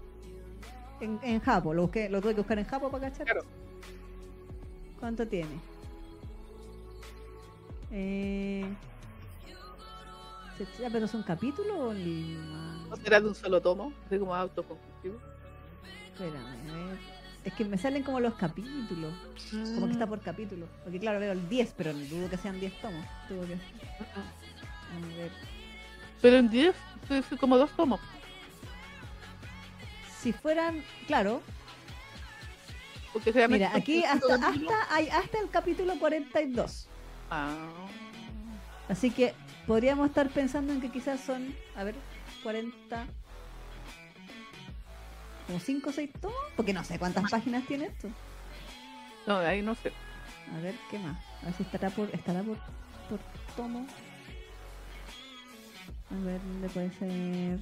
En, en Japo, lo busqué, lo tuve que buscar en Japo para cachar. Claro. ¿Cuánto tiene? Eh... ya, ¿Pero son capítulos o el? ¿No será de un solo tomo? Así como autoconclusivo. Espérame, a ver. Es que me salen como los capítulos. Como que está por capítulo. Porque claro, veo el 10, pero dudo que sean 10 tomos. Que... A ver. Pero en 10 es como dos tomos. Si fueran, claro, Porque mira, aquí hasta, hasta, hay hasta el capítulo 42. Ah. Así que podríamos estar pensando en que quizás son, a ver, 40, como 5 o 6 tomos, porque no sé cuántas páginas tiene esto. No, ahí no sé. A ver, ¿qué más? A ver si estará por, estará por, por tomo. A ver, ¿dónde puede ser?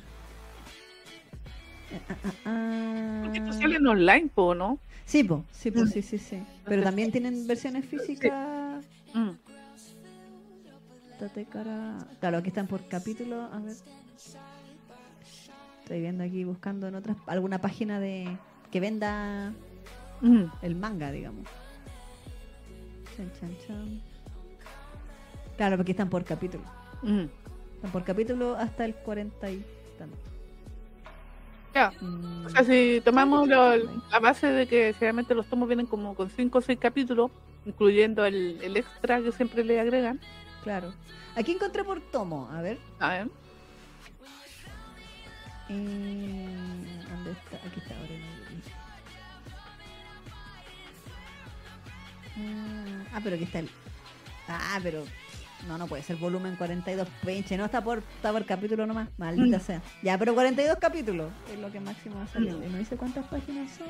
Eh, ah, ah, ah. Porque salen online, po, ¿no? Sí, po, sí, po, Mm. sí, sí, sí. Pero también tienen versiones físicas. Mm. Tate cara. Claro, aquí están por capítulo. A ver. Estoy viendo aquí buscando en otras alguna página de que venda Mm. el manga, digamos. Chan, chan, chan. Claro, porque están por capítulo. Por capítulo hasta el 40 y tanto. Ya. Mm, O sea, si tomamos lo- la base de que generalmente los tomos vienen como con 5 o 6 capítulos, incluyendo el, el extra que siempre le agregan. claro. Aquí encontré por tomo. A ver. A ver. Eh, ¿Dónde está? Aquí está ahora. Ah, ah, pero aquí está el. Ah, pero. No, no puede ser volumen 42. Pinche, no está por, está por capítulo nomás. Maldita Mm. sea. Ya, pero 42 capítulos es lo que máximo va a salir. Mm. No dice cuántas páginas son.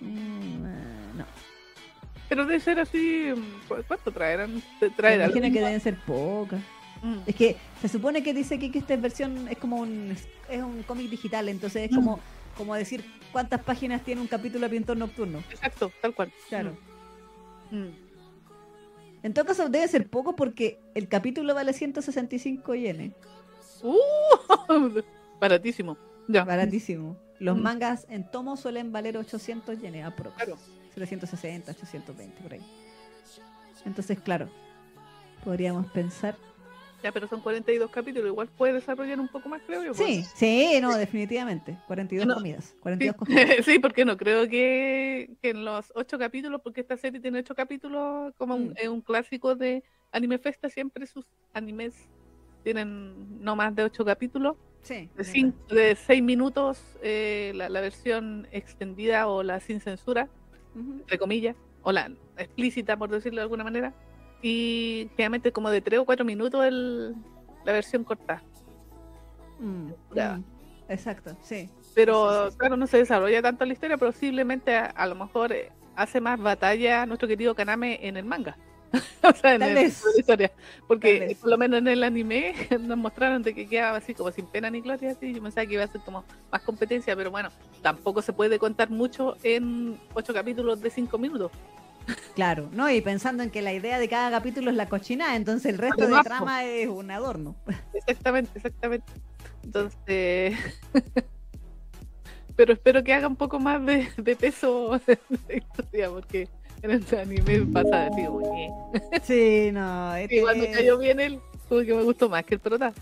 Mm, ah, no. Pero debe ser así. ¿cu- ¿Cuánto traerán? Traerán. imagino que deben ser pocas. Es que se supone que dice aquí que esta versión es como un es un cómic digital, entonces es como como decir cuántas páginas tiene un capítulo de Pintor Nocturno. Exacto, tal cual. Claro. Mm. En todo caso debe ser poco porque el capítulo vale 165 yenes. Uh, baratísimo. Ya. Baratísimo. Los Mm. mangas en tomo suelen valer 800 yenes aprox. Claro. 760, 820 por ahí. Entonces, claro, podríamos pensar. Ya, pero son 42 capítulos. Igual puede desarrollar un poco más, creo yo. pues. Sí, sí, no, definitivamente. 42 No. comidas, Sí, 42 comidas. sí, porque no creo que, que en los ocho capítulos, porque esta serie tiene ocho capítulos, como un, Mm. es un clásico de Anime Festa, siempre sus animes tienen no más de ocho capítulos, Sí. de, cinco, de seis minutos, eh, la, la versión extendida o la sin censura, entre comillas, o la explícita, por decirlo de alguna manera, y generalmente como de tres o cuatro minutos el, la versión corta. Mm, mm, Exacto, sí. Pero Sí, sí, sí. claro, no se desarrolla tanto la historia, posiblemente a, a lo mejor eh, hace más batalla nuestro querido Kaname en el manga. o sea, en el la historia. Porque por lo menos en el anime nos mostraron de que quedaba así como sin pena ni gloria, así. Yo pensaba que iba a ser como más competencia, pero bueno, tampoco se puede contar mucho en ocho capítulos de cinco minutos. Claro, no, y pensando en que la idea de cada capítulo es la cochinada, entonces el resto de trama es un adorno. Exactamente, exactamente. Entonces, pero espero que haga un poco más de, de peso de historia, porque en el anime pasa así "Ñe". Sí, no, este- Y cuando cayó bien él, como que me gustó más que el prota.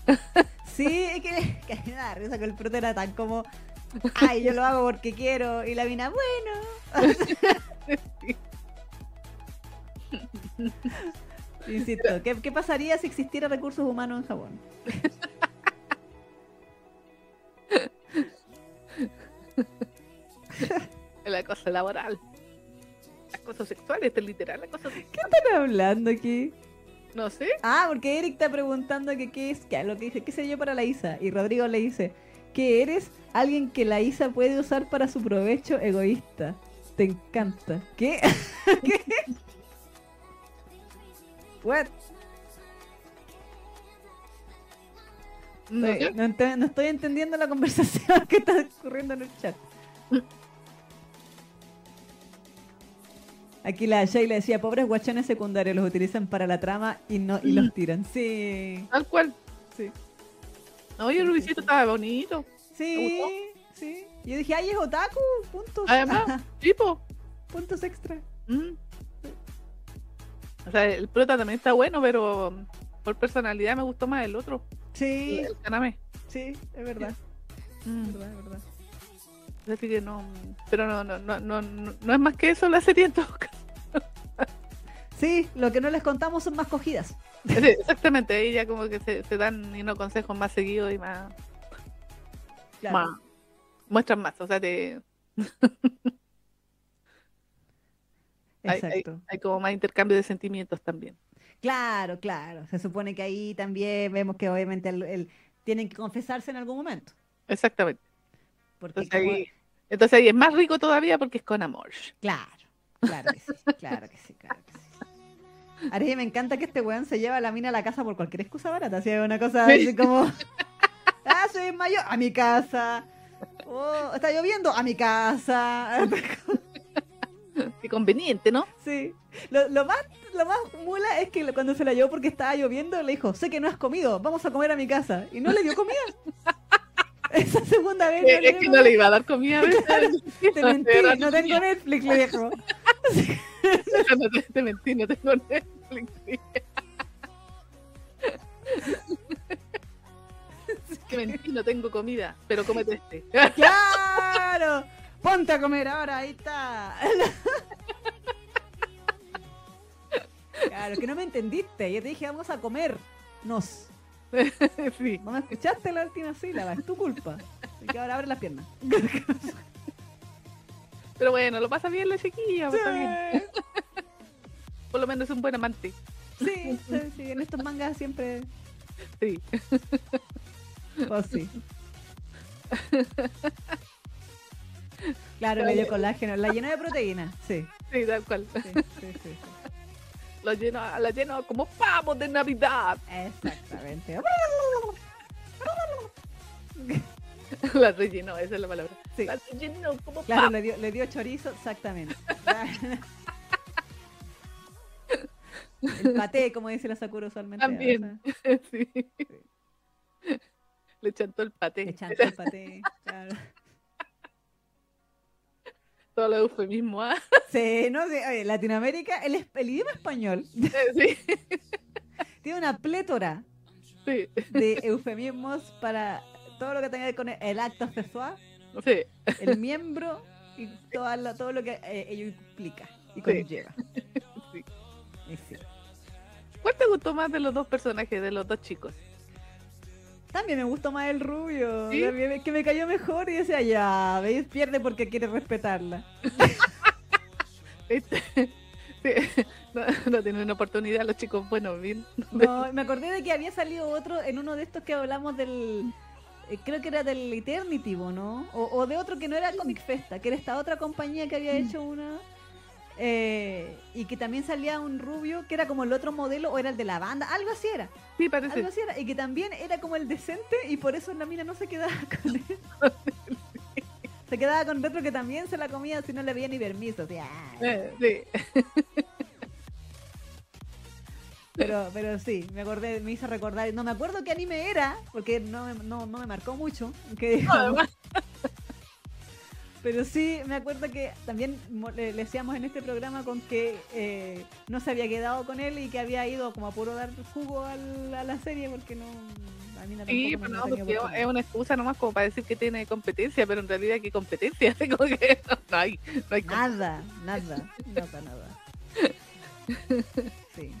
Sí, es que, que me da risa que el prota era tan como, ay, yo lo hago porque quiero, y la mina, bueno. Insisto, ¿qué, qué pasaría si existiera recursos humanos en Japón? El acoso laboral. Acoso sexual, este es literal acoso sexual. ¿Qué están hablando aquí? No sé. Ah, porque Eric está preguntando que qué es, que lo que dice, qué sé yo para la Isa, y Rodrigo le dice, ¿Qué eres? Alguien que la Isa puede usar para su provecho egoísta. Te encanta. ¿Qué? ¿Qué? What? No, Estoy- no, no estoy entendiendo la conversación que está ocurriendo en el chat. Aquí la Sheila decía, pobres guachones secundarios los utilizan para la trama y no y los tiran. Sí, Tal cual. sí. No, Oye, el Rubicito estaba bonito. Sí, sí. Yo dije, ay, es otaku, puntos. Además, tipo. puntos extra. mm. O sea, el prota también está bueno, pero por personalidad me gustó más el otro. Sí, El sí, es verdad. Mm. Es verdad, es verdad. Así que no. Pero no, no, no, no, no, no es más que eso la serie en todo caso. Sí, lo que no les contamos son más cogidas. Sí, exactamente, ahí ya como que se, se dan y no consejos más seguidos y más, Claro. más muestran más, o sea, te, hay, hay- Exacto. hay como más intercambio de sentimientos también. Claro, claro. Se supone que ahí también vemos que obviamente el- el- tienen que confesarse en algún momento. Exactamente. Porque Entonces como- ahí, entonces ahí es más rico todavía porque es con amor. Claro, claro que sí, claro que sí, claro que sí. Ari, me encanta que este weón se lleva a la mina a la casa por cualquier excusa barata. Así una cosa Sí. así como. Ah, soy mayor, a mi casa. Oh, está lloviendo, a mi casa. Qué conveniente, ¿no? Sí. Lo, lo más, lo más mula es que cuando se la llevó porque estaba lloviendo, le dijo, sé que no has comido, vamos a comer a mi casa. Y no le dio comida. Esa segunda vez. Eh, no es que no le iba a dar comida. Te mentí, no tengo Netflix, le dijo. No te, te mentí, no tengo Netflix. Que mentí, no tengo comida, pero cómete este. ¡Claro! Ponte a comer ahora, ahí está. Claro, que no me entendiste. Yo te dije, vamos a comer. Nos. Sí. No me escuchaste la última sílaba, es tu culpa. Así que ahora abre las piernas. Pero bueno, lo pasa bien la chiquilla, está bien. Por lo menos es un buen amante. Sí, sí, sí, en estos mangas siempre. Sí. Pues sí. Claro, le dio colágeno. La llenó de proteína. Sí, Sí, tal cual. sí, sí, sí. La lleno, la lleno como pavos de Navidad. Exactamente. La rellenó, esa es la palabra. Sí. La rellenó como Claro, pavos. le dio, le dio chorizo, exactamente. El paté, como dice la Sakura usualmente. También. Sí. Le chantó el paté. le chantó el paté. claro. Todo lo eufemismo, ¿ah? Sí, no sé, Latinoamérica, el, el idioma español Sí, tiene una plétora sí, de eufemismos para todo lo que tenga que ver con el acto sexual, sí. el miembro y toda la- todo lo que eh, ello implica y conlleva. ¿Cuál te gustó más de los dos personajes, de los dos chicos? También me gustó más el rubio, ¿Sí? también que me cayó mejor y decía, ya, veis, pierde porque quiere respetarla. Este, No, no tienen oportunidad los chicos buenos, bien. No, me acordé de que había salido otro en uno de estos que hablamos del. eh, creo que era del Eternity, ¿o ¿no? O, o de otro que no era Comic Festa, que era esta otra compañía que había hecho una. Eh, y que también salía un rubio que era como el otro modelo o era el de la banda, algo así era, Sí, algo parece. así era, y que también era como el decente y por eso la mina no se quedaba con él. Se quedaba con otro que también se la comía si no le había ni permiso. Eh, sí. Pero, pero sí, me acordé, me hizo recordar, no me acuerdo qué anime era, porque no, me- no, no me marcó mucho, que digamos. pero sí me acuerdo que también le, le decíamos en este programa con que eh, no se había quedado con él y que había ido como a puro dar jugo al- a la serie porque no, a mí no Sí, pero no, porque oportunidad. es una excusa nomás como para decir que tiene competencia, pero en realidad qué competencia, como que no, no hay, no hay com- Nada, nada, nada, nada. Sí.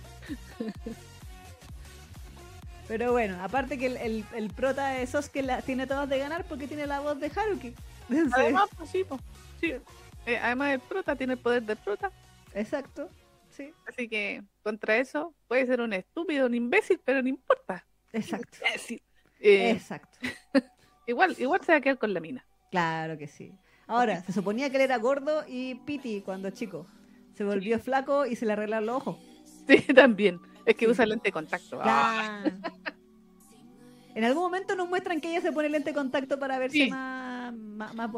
Pero bueno, aparte que el, el, el prota de Sosuke la, tiene todas de ganar porque tiene la voz de Haruki. Sí, Además, pues sí, pues, sí. Eh, además el prota tiene el poder del prota, Exacto, sí, así que contra eso puede ser un estúpido, un imbécil, pero no importa. exacto. Eh, exacto. igual, igual se va a quedar con la mina. Claro que sí. Ahora, se suponía que él era gordo y piti cuando chico. Se volvió flaco y se le arreglaron los ojos. Sí, también. Es que usa lente de contacto. Ah. En algún momento nos muestran que ella se pone lente de contacto para verse Sí. más, más, más.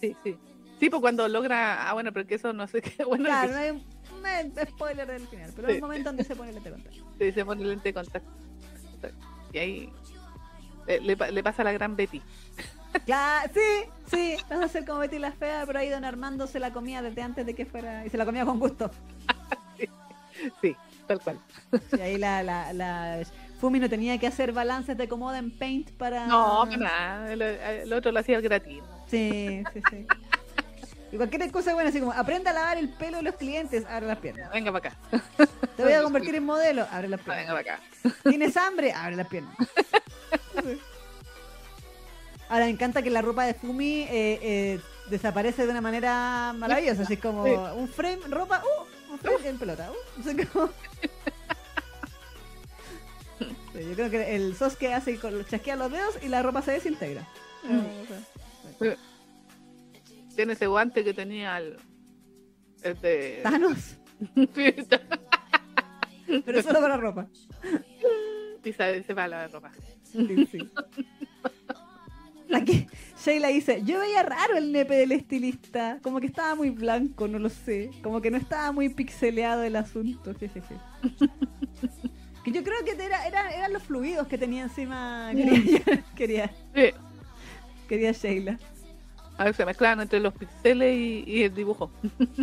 Sí, sí. Sí, pues cuando logra. Ah, bueno, pero que eso no sé qué. Bueno, Claro, que no hay no spoiler del final, pero Sí. hay un momento donde se pone lente de contacto. sí, se pone lente de contacto. Y ahí le, le pa- le pasa a la gran Betty. Claro, sí, sí, vas a hacer como Betty la fea, pero ahí don Armando se la comía desde antes de que fuera, y se la comía con gusto. Sí, tal cual. Y ahí la, la, la Fumi no tenía que hacer balances de comoda en Paint para... No, nada. El, el otro lo hacía gratis. Sí, sí, sí. Y cualquier cosa buena, así como, aprenda a lavar el pelo de los clientes, abre las piernas. Venga para acá. Te voy a convertir en modelo, abre las Venga piernas. para acá. ¿Tienes hambre? Abre las piernas. Ahora me encanta que la ropa de Fumi eh, eh, desaparece de una manera maravillosa, así como Sí. un frame, ropa, uh, un frame en pelota. Uh, así como- Sí, yo creo que el Sosuke hace con chasquea los dedos y la ropa se desintegra. Mm. O sea, Tiene ese guante que tenía el. el de. Thanos, pero solo para ropa. y se, se va la ropa. Sí, sí. Aquí Sheila dice, yo veía raro el nepe del estilista, como que estaba muy blanco, no lo sé, como que no estaba muy pixeleado el asunto, jejeje. Que yo creo que era, era- eran los fluidos que tenía encima, quería, quería, Sí. quería Sheila. A ver, se mezclaban entre los pixeles y, y el dibujo.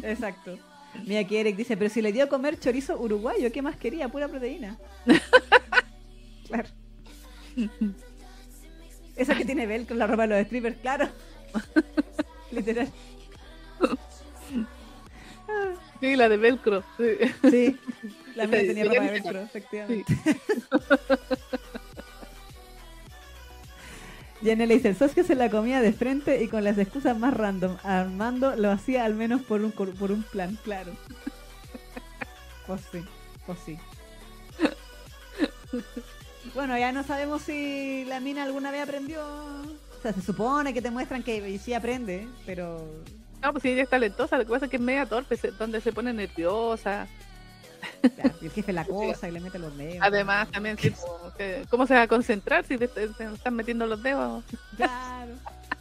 Exacto. Mira aquí Eric dice, pero si le dio a comer chorizo uruguayo, ¿qué más quería? Pura proteína. claro. Esa que tiene velcro en la ropa de los strippers, claro. Literal. Sí, la de velcro. Sí. Sí. La mía Sí, tenía sí, ropa de sí. velcro, efectivamente. Janelle dice, el que se la comía de frente y con las excusas más random. Armando lo hacía al menos por un, por un plan, claro. Pues sí, pues sí. Bueno, ya no sabemos si la mina alguna vez aprendió. O sea, se supone que te muestran que sí aprende, pero... No, pues sí, ella es talentosa. Lo que pasa es que es media torpe, se- donde se pone nerviosa. Y el jefe la cosa y le mete los dedos. Además, también, sí, ¿cómo se va a concentrar si te, te- te están metiendo los dedos? Claro.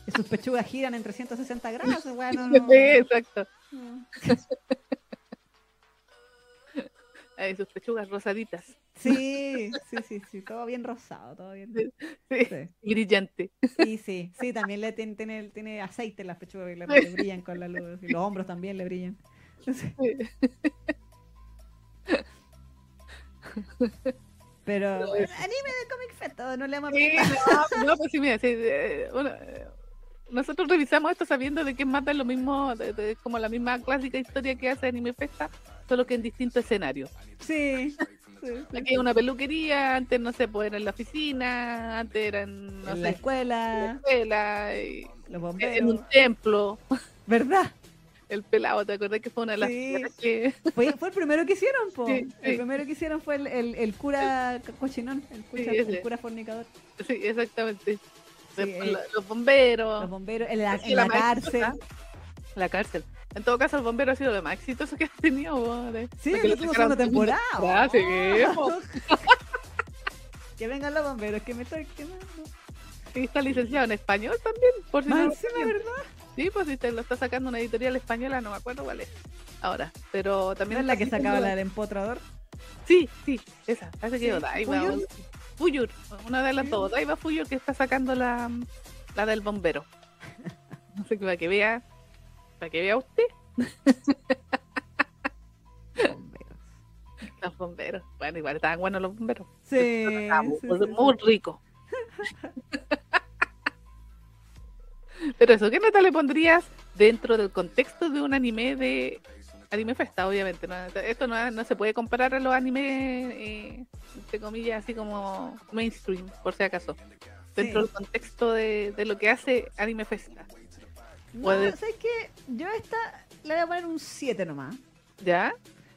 Y sus pechugas giran en 360 grados, bueno, Sí, no. exacto. no. Ahí, sus pechugas rosaditas. Sí, sí, sí, sí, todo bien rosado, todo bien. Sí. Sí, Brillante. sí, sí, sí, también le tiene, tiene, tiene aceite en las pechugas que le, le brillan con la luz, y los hombros también le brillan. Sí. Pero bueno, anime de Comic Fest, no le vamos a Sí, no, no, pues sí, mira, sí, eh, bueno, eh, nosotros revisamos esto sabiendo de que mata es lo mismo, de- de- como la misma clásica historia que hace Anime Festa, solo que en distintos escenarios. Sí. Aquí hay una peluquería, antes no sé, pues era en la oficina, antes era en, no en sé, la en escuela, la escuela, y- los en bomberos, un templo, ¿verdad? El pelado, ¿te acordás que fue una de las Sí. que... Fue, fue el primero que hicieron, po. Sí, El primero que hicieron fue el, el, el cura cochinón, el cura, el fornicador. Sí, exactamente. Los bomberos. Los bomberos en la, en cárcel. exitosa. La cárcel. En todo caso, el bombero ha sido lo más exitoso que ha tenido. de- Sí, tuvo sacaron segunda temporada. Ah, que vengan los bomberos, que me estoy quemando. Y está licenciado en español también, por si no lo. ¿verdad? Sí, pues si te lo está sacando una editorial española, no me acuerdo cuál es. Ahora, pero ¿No también. es la que sacaba la del empotrador? Sí, sí, esa. Parece que. Fuyur. una de las dos. Daiva Fuyur que está sacando la, la del bombero. No sé, para que vea. Para que vea usted. Bomberos. Los bomberos. Bueno, igual estaban buenos los bomberos. Sí, sí, muy rico. Pero eso, ¿qué nota le pondrías dentro del contexto de un anime de anime festa, obviamente? ¿no? Esto no, no se puede comparar a los animes, eh, entre comillas, así como mainstream, por si acaso. Dentro Sí. del contexto de, de lo que hace anime festa. No, Puede- ¿sabes qué? Yo a esta le voy a poner un 7 nomás. ¿Ya?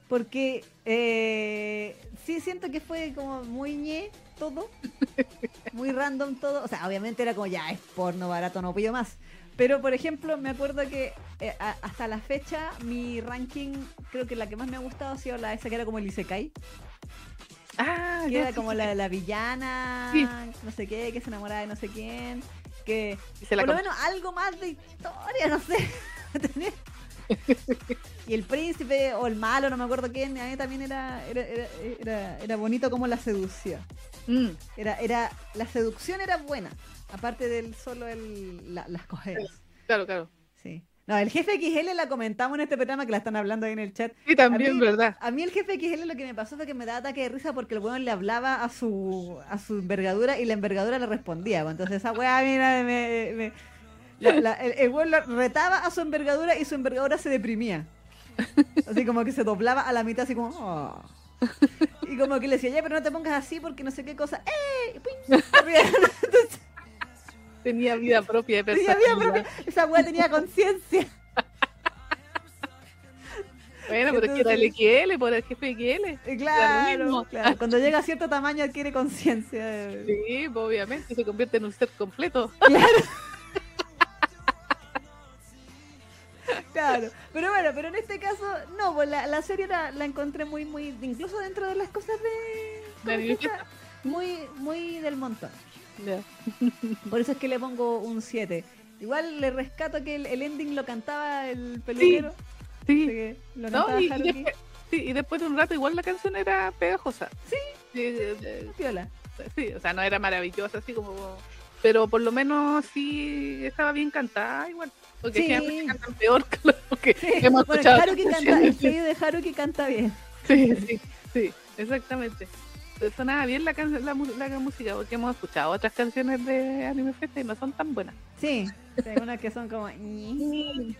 Porque eh, sí siento que fue como muy ñe todo. Muy random todo. O sea, obviamente era como ya es porno barato, no pillo más. Pero, por ejemplo, me acuerdo que eh, a- hasta la fecha mi ranking, creo que la que más me ha gustado ha sido la esa que era como el Isekai. Ah, Que ya, era sí, como sí, la, la villana, Sí. no sé qué, que se enamoraba de no sé quién. Que sí, se la por lo com- menos algo más de historia, no sé. Y el príncipe o el malo, no me acuerdo quién, a mí también era, era, era, era, era bonito como la seducción. Mm, Era, era, la seducción era buena, aparte del solo el, la- las cogeras. claro, claro. Sí. No, el jefe XL la comentamos en este programa que la están hablando ahí en el chat. Sí, también, A mí- ¿verdad? A mí el jefe XL lo que me pasó fue que me daba ataque de risa porque el weón le hablaba a su, a su envergadura y la envergadura le respondía. pues. Entonces esa weá, mira, me, me- la- la- el, el weón retaba a su envergadura y su envergadura se deprimía. Así como que se doblaba a la mitad, así como... "Oh". Y como que le decía, ya, pero no te pongas así porque no sé qué cosa. ¡Eh! Entonces, Tenía vida propia de tenía vida propia. Esa weá tenía conciencia. Bueno, pero es que era el XL, por el jefe XL. Eh, Claro, claro. Cuando llega a cierto tamaño adquiere conciencia. Sí, pues, obviamente, se convierte en un ser completo. Claro, pero bueno, pero en este caso, no, pues la, la serie era- la encontré muy, muy, incluso dentro de las cosas de... ¿cómo De? Muy, muy del montón. Ya. Por eso es que le pongo un 7. Igual le rescato que el, el ending lo cantaba el peluquero. Sí, que lo no, cantaba y, y después, sí, y después de un rato igual la canción era pegajosa. Sí. Piola. sí, o sea, no era maravillosa así como... Pero por lo menos sí estaba bien cantada igual. Porque Sí. generalmente cantan peor que lo que Sí, hemos bueno, escuchado. Haruki canta, el sello de Haruki canta bien. Sí, sí, sí, exactamente. Sonaba bien la, can- la, la música porque hemos escuchado otras canciones de Anime Festa y no son tan buenas. Sí, hay unas que son como... Sí.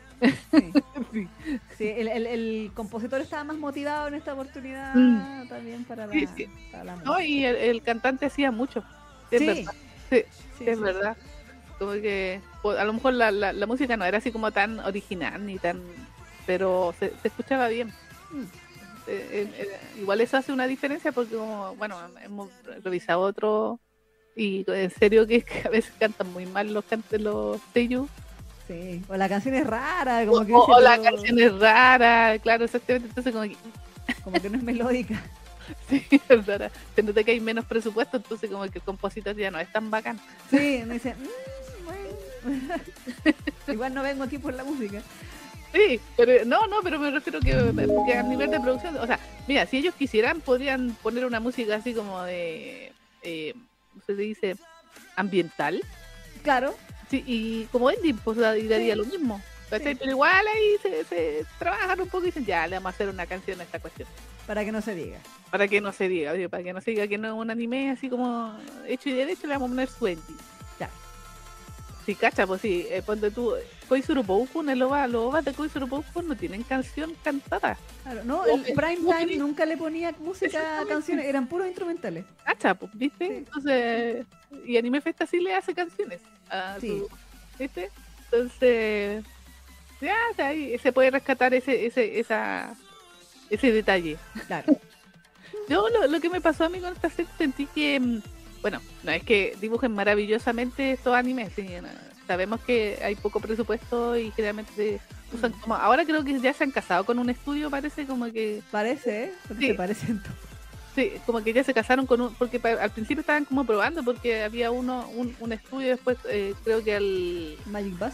Sí. El, el- el compositor estaba más motivado en esta oportunidad Mm. también para la, Sí, sí. para la No, y el, el cantante hacía mucho. Es verdad, sí, es verdad. Como que a lo mejor la, la, la música no era así como tan original ni tan. Pero se, se escuchaba bien. Mm. Eh, eh, eh, igual eso hace una diferencia porque, como, bueno, hemos revisado otro. Y en serio que, que a veces cantan muy mal los cantes los seiyuu. Sí, o la canción es rara, como que, o, dice, o la canción es rara, claro, exactamente. Entonces, como que como que no es melódica. sí, es rara. Se nota que hay menos presupuesto, entonces, como que el compositor ya no es tan bacán. Sí, me dice, "Mm, bueno". igual no vengo aquí por la música. Sí, pero no, no, pero me refiero que, que a nivel de producción, o sea, mira, si ellos quisieran, podrían poner una música así como de, eh, ¿cómo se dice? Ambiental, Claro, sí, y como indie, pues daría Sí. lo mismo. Pero igual ahí se, se trabajan un poco y dicen, ya, le vamos a hacer una canción a esta cuestión. para que no se diga. Para que no se diga, oye, para que no se diga que no es un anime así como hecho y derecho, le vamos a poner su. Sí, cacha, pues sí, eh, ponte tú, Koizuru Boukun, el OVA, los OVAs de Koizuru Boukun no tienen canción cantada. Claro, no, el que- prime time nunca le ponía música a canciones, eran puros instrumentales. Cacha, pues, ¿viste? Sí. Entonces, y Anime Festa sí le hace canciones. A Sí. su- ¿Viste? Entonces, ya, ahí se puede rescatar ese, ese, esa, ese detalle. Claro. Yo lo, lo que me pasó a mí con esta serie sentí que, mm, bueno, no es que dibujen maravillosamente estos animes, sí, no, sabemos que hay poco presupuesto y generalmente usan como, ahora creo que ya se han casado con un estudio, parece como que, Parece, ¿eh? Sí. se parecen sí, como que ya se casaron con un, porque pa- al principio estaban como probando porque había uno, un, un estudio después eh, creo que al, Magic Bus.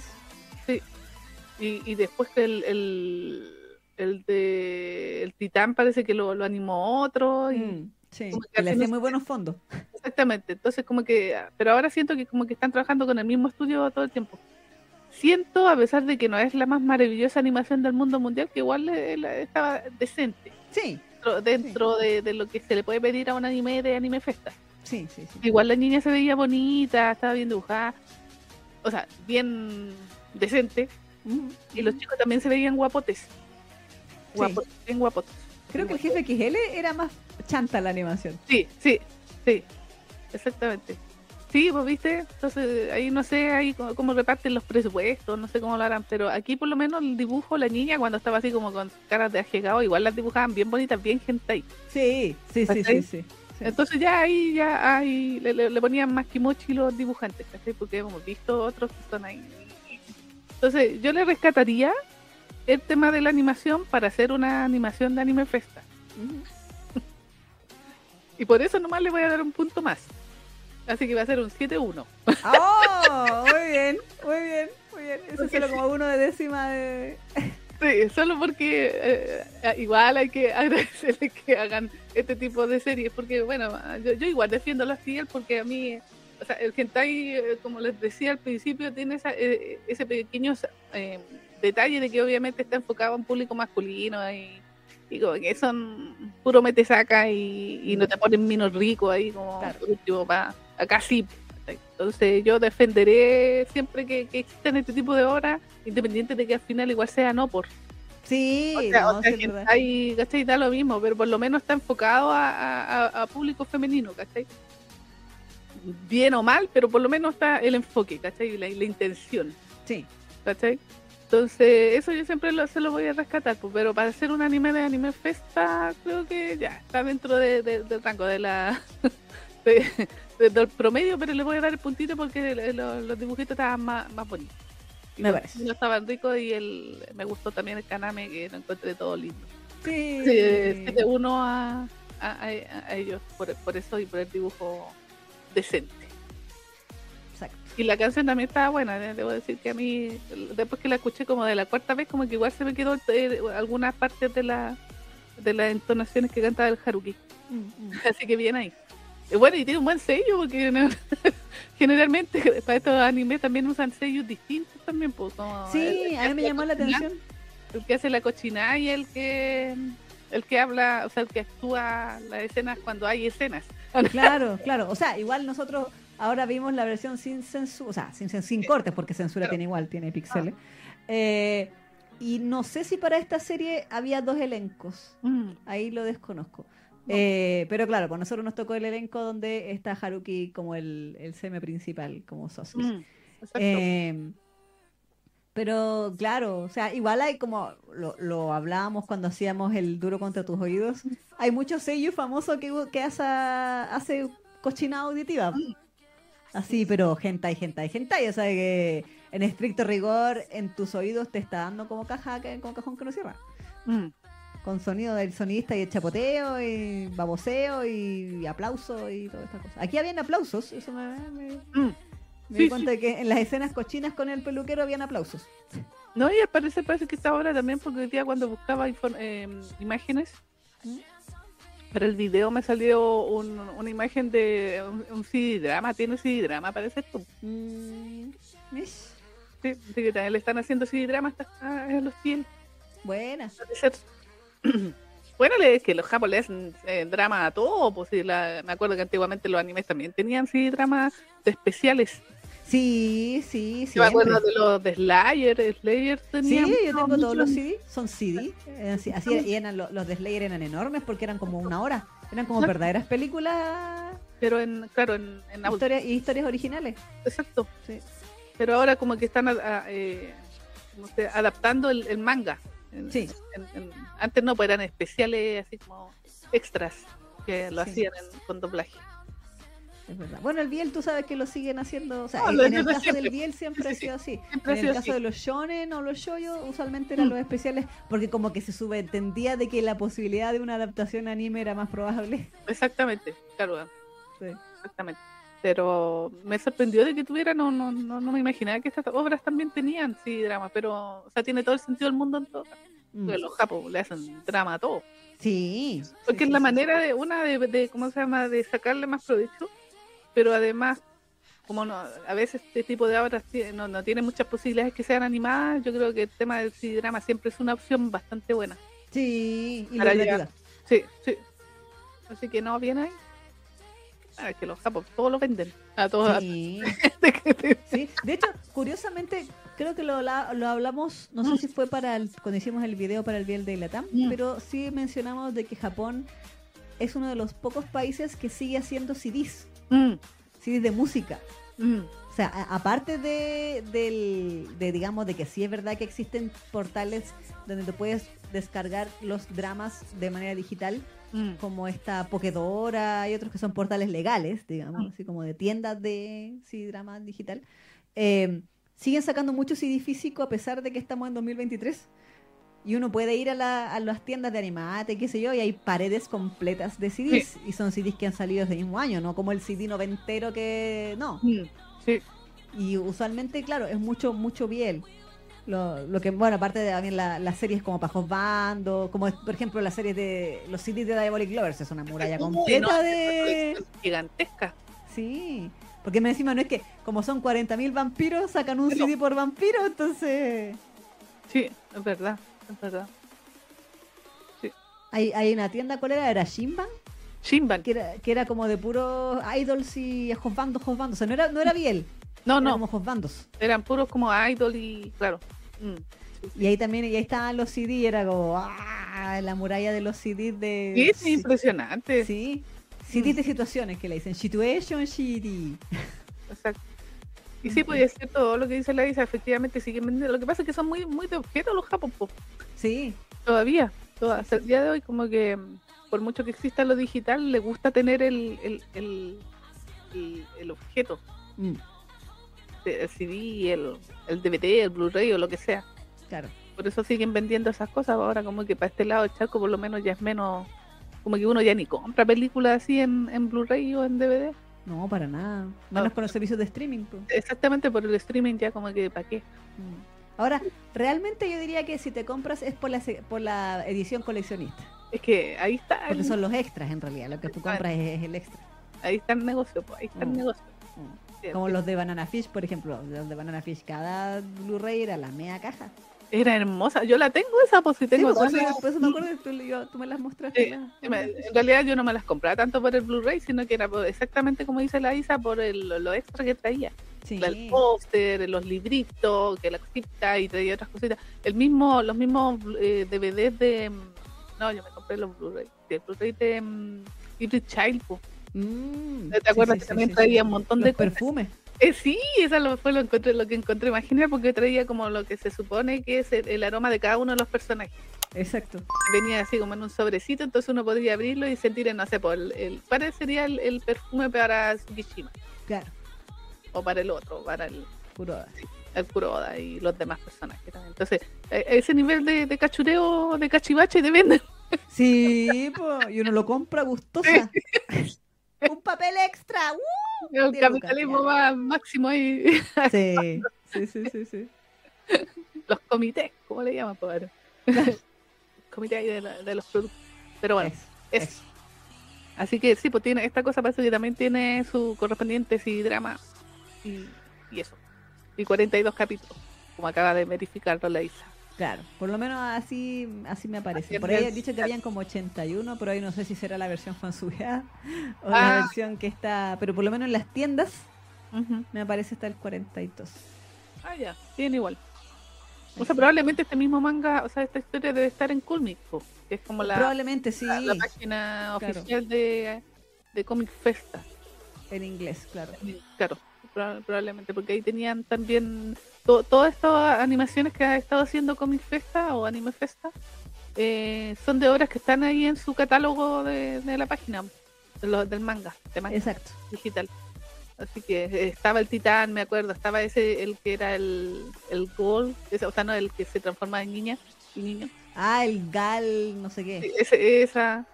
y, y después que el, el, el de el Titán parece que lo, lo animó otro y, Mm, sí, que le hacía muy buenos fondos. Exactamente, entonces como que, pero ahora siento que como que están trabajando con el mismo estudio todo el tiempo. Siento, a pesar de que no es la más maravillosa animación del mundo mundial, que igual estaba decente Sí, dentro, dentro de, de lo que se le puede pedir a un anime de Anime Festa. sí, sí, sí. Igual la niña se veía bonita, estaba bien dibujada, o sea, bien decente, Mm, y los chicos también se veían guapotes. Guapotes, bien guapotes. Creo que el jefe XL era más chanta la animación. Sí, sí, sí, exactamente. Sí, pues viste, entonces ahí no sé ahí cómo, cómo reparten los presupuestos, no sé cómo lo harán, pero aquí por lo menos el dibujo, la niña cuando estaba así como con caras de ajegado, igual las dibujaban bien bonitas, bien hentai. Sí, sí, sí, sí, sí. Sí. Entonces ya ahí ya ahí le, le- le ponían más kimochi los dibujantes, ¿cachai? Porque hemos visto otros que son ahí. Entonces yo le rescataría el tema de la animación para hacer una animación de Anime Festa. Y por eso nomás le voy a dar un punto más. Así que va a ser un 7-1. ¡Oh! Muy bien, muy bien, muy bien. Eso es solo como uno de décima de. Sí, solo porque eh, eh, igual hay que agradecerles que hagan este tipo de series, porque bueno, yo, yo igual defiendo la fiel porque a mí, o sea, el hentai, eh, como les decía al principio, tiene esa, eh, ese pequeño eh, detalle de que obviamente está enfocado a un público masculino y, y como que son puro mete saca y, y no te ponen minos ricos ahí como Claro. último pa- acá sí. Entonces yo defenderé siempre que, que existan este tipo de obras, independiente de que al final igual sea no por. Sí, O sea, no, o sea, sí, es que verdad. hay, ¿cachai? Da lo mismo, pero por lo menos está enfocado a, a- a- a público femenino, ¿cachai? Bien o mal, pero por lo menos está el enfoque, ¿cachai? La, la intención, Sí. ¿cachai? Entonces, eso yo siempre lo, se lo voy a rescatar, pues, pero para hacer un anime de anime festa, creo que ya está dentro de- de- del rango de la de- de- del promedio, pero le voy a dar el puntito porque lo- los dibujitos estaban más, más bonitos. Y Me los parece. diseños estaban ricos y el, me gustó también el kaname, que lo encontré todo lindo. Sí. Sí, 7-1 a, a, a- a ellos por, por eso y por el dibujo decente. Exacto. Y la canción también estaba buena, de- debo decir que a mí, después que la escuché como de la cuarta vez, como que igual se me quedó eh, algunas partes de la de las entonaciones que cantaba el Haruki. Mm, mm. Así que bien ahí. Y bueno, y tiene un buen sello, porque no- generalmente para estos animes también usan sellos distintos también. Pues, como Sí, el a mí me llamó la atención. El que hace la cochinada y el que el que habla, o sea, el que actúa las escenas cuando hay escenas. Claro, claro. O sea, igual nosotros ahora vimos la versión sin censura, o sea, sin, sin cortes, porque censura Claro. tiene igual, tiene píxeles. Eh, y no sé si para esta serie había dos elencos. Mm, Ahí lo desconozco. No. Eh, pero claro, con nosotros nos tocó el elenco donde está Haruki como el, el seme principal, como Sosis. mm, exacto. Eh, pero claro, o sea, igual hay como lo, lo hablábamos cuando hacíamos el duro contra tus oídos. Hay muchos sellos famosos que, que hace, hace cochinada auditiva. Así, pero hentai, hentai, hentai. O sea que en estricto rigor en tus oídos te está dando como caja, como cajón que no cierra. Mm, Con sonido del sonidista y el chapoteo y baboseo y, aplauso y todas estas cosas. Aquí habían aplausos, eso me, me- mm. me Sí, di cuenta de que en las escenas cochinas con el peluquero habían aplausos. No, y al parecer parece que está ahora también, porque hoy día cuando buscaba eh, imágenes ¿Mm? Para el video me salió un- una imagen de un, un CD-drama, tiene CD-drama, parece esto. Mm, Sí, así que también le están haciendo CD-drama hasta a los 100. buena. Bueno, le- es que los japoneses hacen eh, drama a todo, pues la- me acuerdo que antiguamente los animes también tenían sí dramas especiales. Sí, sí, sí. Me acuerdo de los de Slayer, Slayer tenía Sí, yo tengo todos los CD, son CD. eh, Así, así era- y eran, lo- los de Slayer eran enormes porque eran como una hora. Eran como verdaderas películas Pero en, claro, en, en historia, y historias originales. exacto. Sí. Pero ahora como que están a- a- eh, no sé, adaptando el, el manga. En- Sí. en- antes no, pues eran especiales así como extras que lo Sí. hacían en- con doblaje. Es verdad. Bueno, el Biel tú sabes que lo siguen haciendo. O sea, No, en, el caso siempre. del Biel siempre ha sido así. Siempre En el caso así. de los shonen o los shoyo, usualmente eran Mm. los especiales porque como que se subentendía de que la posibilidad de una adaptación anime era más probable. Exactamente, claro. Sí. Exactamente. Pero me sorprendió de que tuviera, no, no, no, no me imaginaba que estas obras también tenían sí drama, pero o sea, tiene todo el sentido del mundo en todo. Mm. Los japos le hacen drama a todo. Sí. Porque sí, es la sí, manera de, una de, de, ¿cómo se llama?, de sacarle más provecho, pero además, como no, a veces este tipo de obras no, no tiene muchas posibilidades que sean animadas, yo creo que el tema del CD drama siempre es una opción bastante buena. Sí, y Para. Sí, sí. Así que no, bien ahí. Ah, es que los japos todos lo venden. A todos. Sí. Sí. De hecho, curiosamente, creo que lo, lo hablamos, no sé si fue para el, cuando hicimos el video para el Biel de Latam, Mm. pero sí mencionamos de que Japón es uno de los pocos países que sigue haciendo CDs, Mm, CDs de música. mm. O sea, aparte de, del, de, digamos, de que sí es verdad que existen portales donde te puedes descargar los dramas de manera digital, Mm. como esta Pokedora y otros que son portales legales, digamos, Mm. así como de tiendas de sí, drama digital, eh, siguen sacando mucho CD físico a pesar de que estamos en 2023. Y uno puede ir a, la- a las tiendas de animate, qué sé yo, y hay paredes completas de CDs. Y son CDs que han salido ese mismo año, no como el CD noventero que... No. Mm. Sí. Y usualmente, claro, es mucho, mucho biel. Lo, lo que, bueno, aparte de también la- las series como Pajos Bando, como es, por ejemplo las series de los CDs de Diabolic Lovers, es una muralla Uy, completa no, de... es Gigantesca. Sí, porque me encima no es que como son 40.000 vampiros, sacan un Pero- CD por vampiro, entonces Sí, es verdad. Hay, hay una tienda, ¿cuál era? ¿Era Shimban? Shinban. Que era, que era como de puros idols y josbandos, josbandos. O sea, no era, no era biel, No, no. como josbandos. Eran puros como idol y. Claro. Mm. Y ahí también, y ahí estaban los CD, y era como, ¡ah! La muralla de los CDs de... Sí, es impresionante. Sí. Mm. de situaciones que le dicen. Situation CD. Exacto. Y sí, es cierto todo lo que dice la Isa, efectivamente siguen vendiendo. Lo que pasa es que son muy, muy de objeto los japos, po. Sí, todavía. toda- hasta el día de hoy, como que mm, por mucho que exista lo digital, le gusta tener el, el, el, el- el objeto, Mm, el CD, el, el DVD, el Blu-ray o lo que sea. claro. Por eso siguen vendiendo esas cosas. Ahora, como que para este lado del charco, por lo menos ya es menos. Como que uno ya ni compra películas así en, en Blu-ray o en DVD. No, para nada. Menos No. con los servicios de streaming. pues. Exactamente por el streaming, ya como que para qué. Mm. Ahora, realmente yo diría que si te compras es por la, por la edición coleccionista. Es que ahí está. Porque son los extras en realidad. Lo que tú compras es, es el extra. Ahí está el negocio, pues, ahí está Mm. el negocio. Mm. Como los de Banana Fish, por ejemplo. Los de Banana Fish, cada Blu-ray era la media caja. Era hermosa. Yo la tengo esa, pues si tengo sí, eso me acuerdo que tú, yo- tú me las mostraste. Sí, la- en realidad yo no me las compraba tanto por el Blu-ray, sino que era por- exactamente como dice la Isa, por el, lo extra que traía. Sí. El póster, los libritos, que la cosita y traía otras cositas. El mismo, los mismos eh, DVDs de... mm, No, yo me compré los Blu-ray. El Blu-ray de um, Child, po. Mm, ¿Te acuerdas sí, que sí, también sí, traía sí. un montón Los de cosas? Eh, sí, eso lo, fue lo, encontré, lo que encontré más genial porque traía como lo que se supone que es el, el aroma de cada uno de los personajes. Exacto. venía así como en un sobrecito, entonces uno podría abrirlo y sentir, el, no sé, por el, el- ¿cuál sería el, el perfume para Tsukishima? Claro. O para el otro, para el, Puro. el Kuroda y los demás personajes también. Entonces, a- a ese nivel de, de cachureo, de cachivache de venden. Sí, po, y uno lo compra gustosa. Un papel extra. ¡uh! El capitalismo más máximo ahí. Sí, sí, sí, sí, sí. los comités, ¿cómo le llaman? Pues, Comité ahí de, la- de los productos. Pero bueno, Eso, eso. Así que sí, pues tiene esta cosa parece que también tiene su correspondiente sí, drama y, y eso. Y 42 capítulos, como acaba de verificarlo la Isa. Claro, por lo menos así así me aparece. Por ahí han dicho que habían como 81, pero ahí no sé si será la versión fansubeada o Ah. la versión que está, pero por lo menos en las tiendas me aparece hasta el 42. Ah, ya, tiene igual. O sea, probablemente este mismo manga, o sea, esta historia debe estar en Comic, que es como la, Probablemente sí, la, la página Claro. oficial de, de Comic Festa. en inglés, claro. Claro, proba- probablemente, porque ahí tenían también to- todas estas animaciones que ha estado haciendo Comic Festa o Anime Festa. eh, son de obras que están ahí en su catálogo de, de la página de lo- del manga, de manga Exacto. digital. Así que eh, estaba el titán, me acuerdo, estaba ese, el que era el, el ese, o sea, no, el que se transforma en niña y niño. Ah, el gal, no sé qué. ese- esa.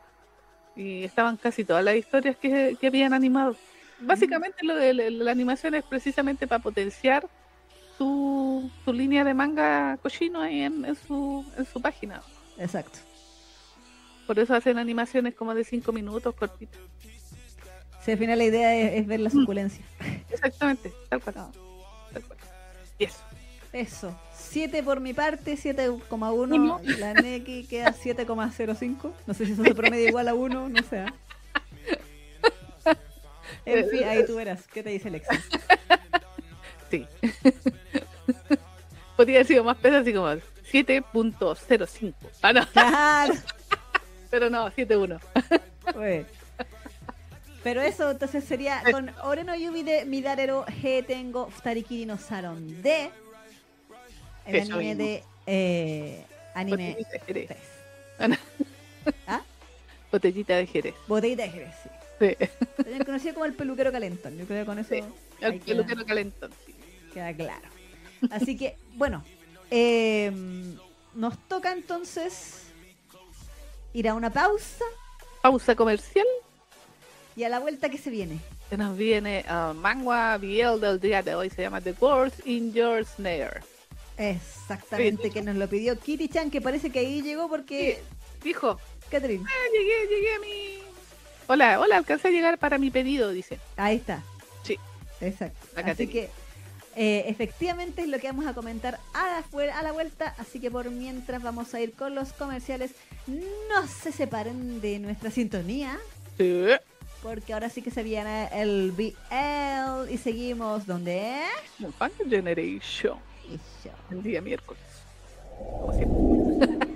Y estaban casi todas las historias que, que habían animado. Básicamente lo de la, la animación es precisamente para potenciar su, su línea de manga cochino ahí en, en su, en su página. Exacto. Por eso hacen animaciones como de 5 minutos cortitas. Si al final la idea es, es ver la suculencia. Exactamente, tal cual. Tal cual. Y eso. Eso. 7 por mi parte, 7,1. Uno. La Neki queda 7,05. No sé si eso se promedia igual a 1, no sé. En fin, ahí tú verás. ¿Qué te dice Alexa? Sí. Podría haber sido más peso así como 7.05. Ah, no, Claro. pero no, 7.1. Pues, Pero eso entonces sería con Oreno Yumi de Midarero G tengo Futarikiri no Saron de el Eso anime mismo. de eh, anime Botellita de Jerez. 3. ¿Ah? Botellita de Jerez. Botellita de Jerez, sí. Sí. Conocido como el peluquero calentón. Yo creo que con eso Sí. El queda, peluquero calentón. sí. Queda claro. Así que, bueno, eh, nos toca entonces ir a una pausa Pausa comercial. y a la vuelta que se viene. Se nos viene uh, Mangua BL del día de hoy. Se llama The Words in Your Snare. Exactamente, que nos lo pidió Kitty Chan, que parece que ahí llegó porque. Dijo, Catherine, "Ah, llegué, llegué a mi... Hola, hola, alcancé a llegar para mi pedido, dice. ahí está. Sí. Exacto. Así que eh, efectivamente es lo que vamos a comentar a la, a la vuelta. Así que por mientras vamos a ir con los comerciales. No se separen de nuestra sintonía. Sí. Porque ahora sí que se viene el BL y seguimos donde Fan Generation. El día miércoles. Como siempre.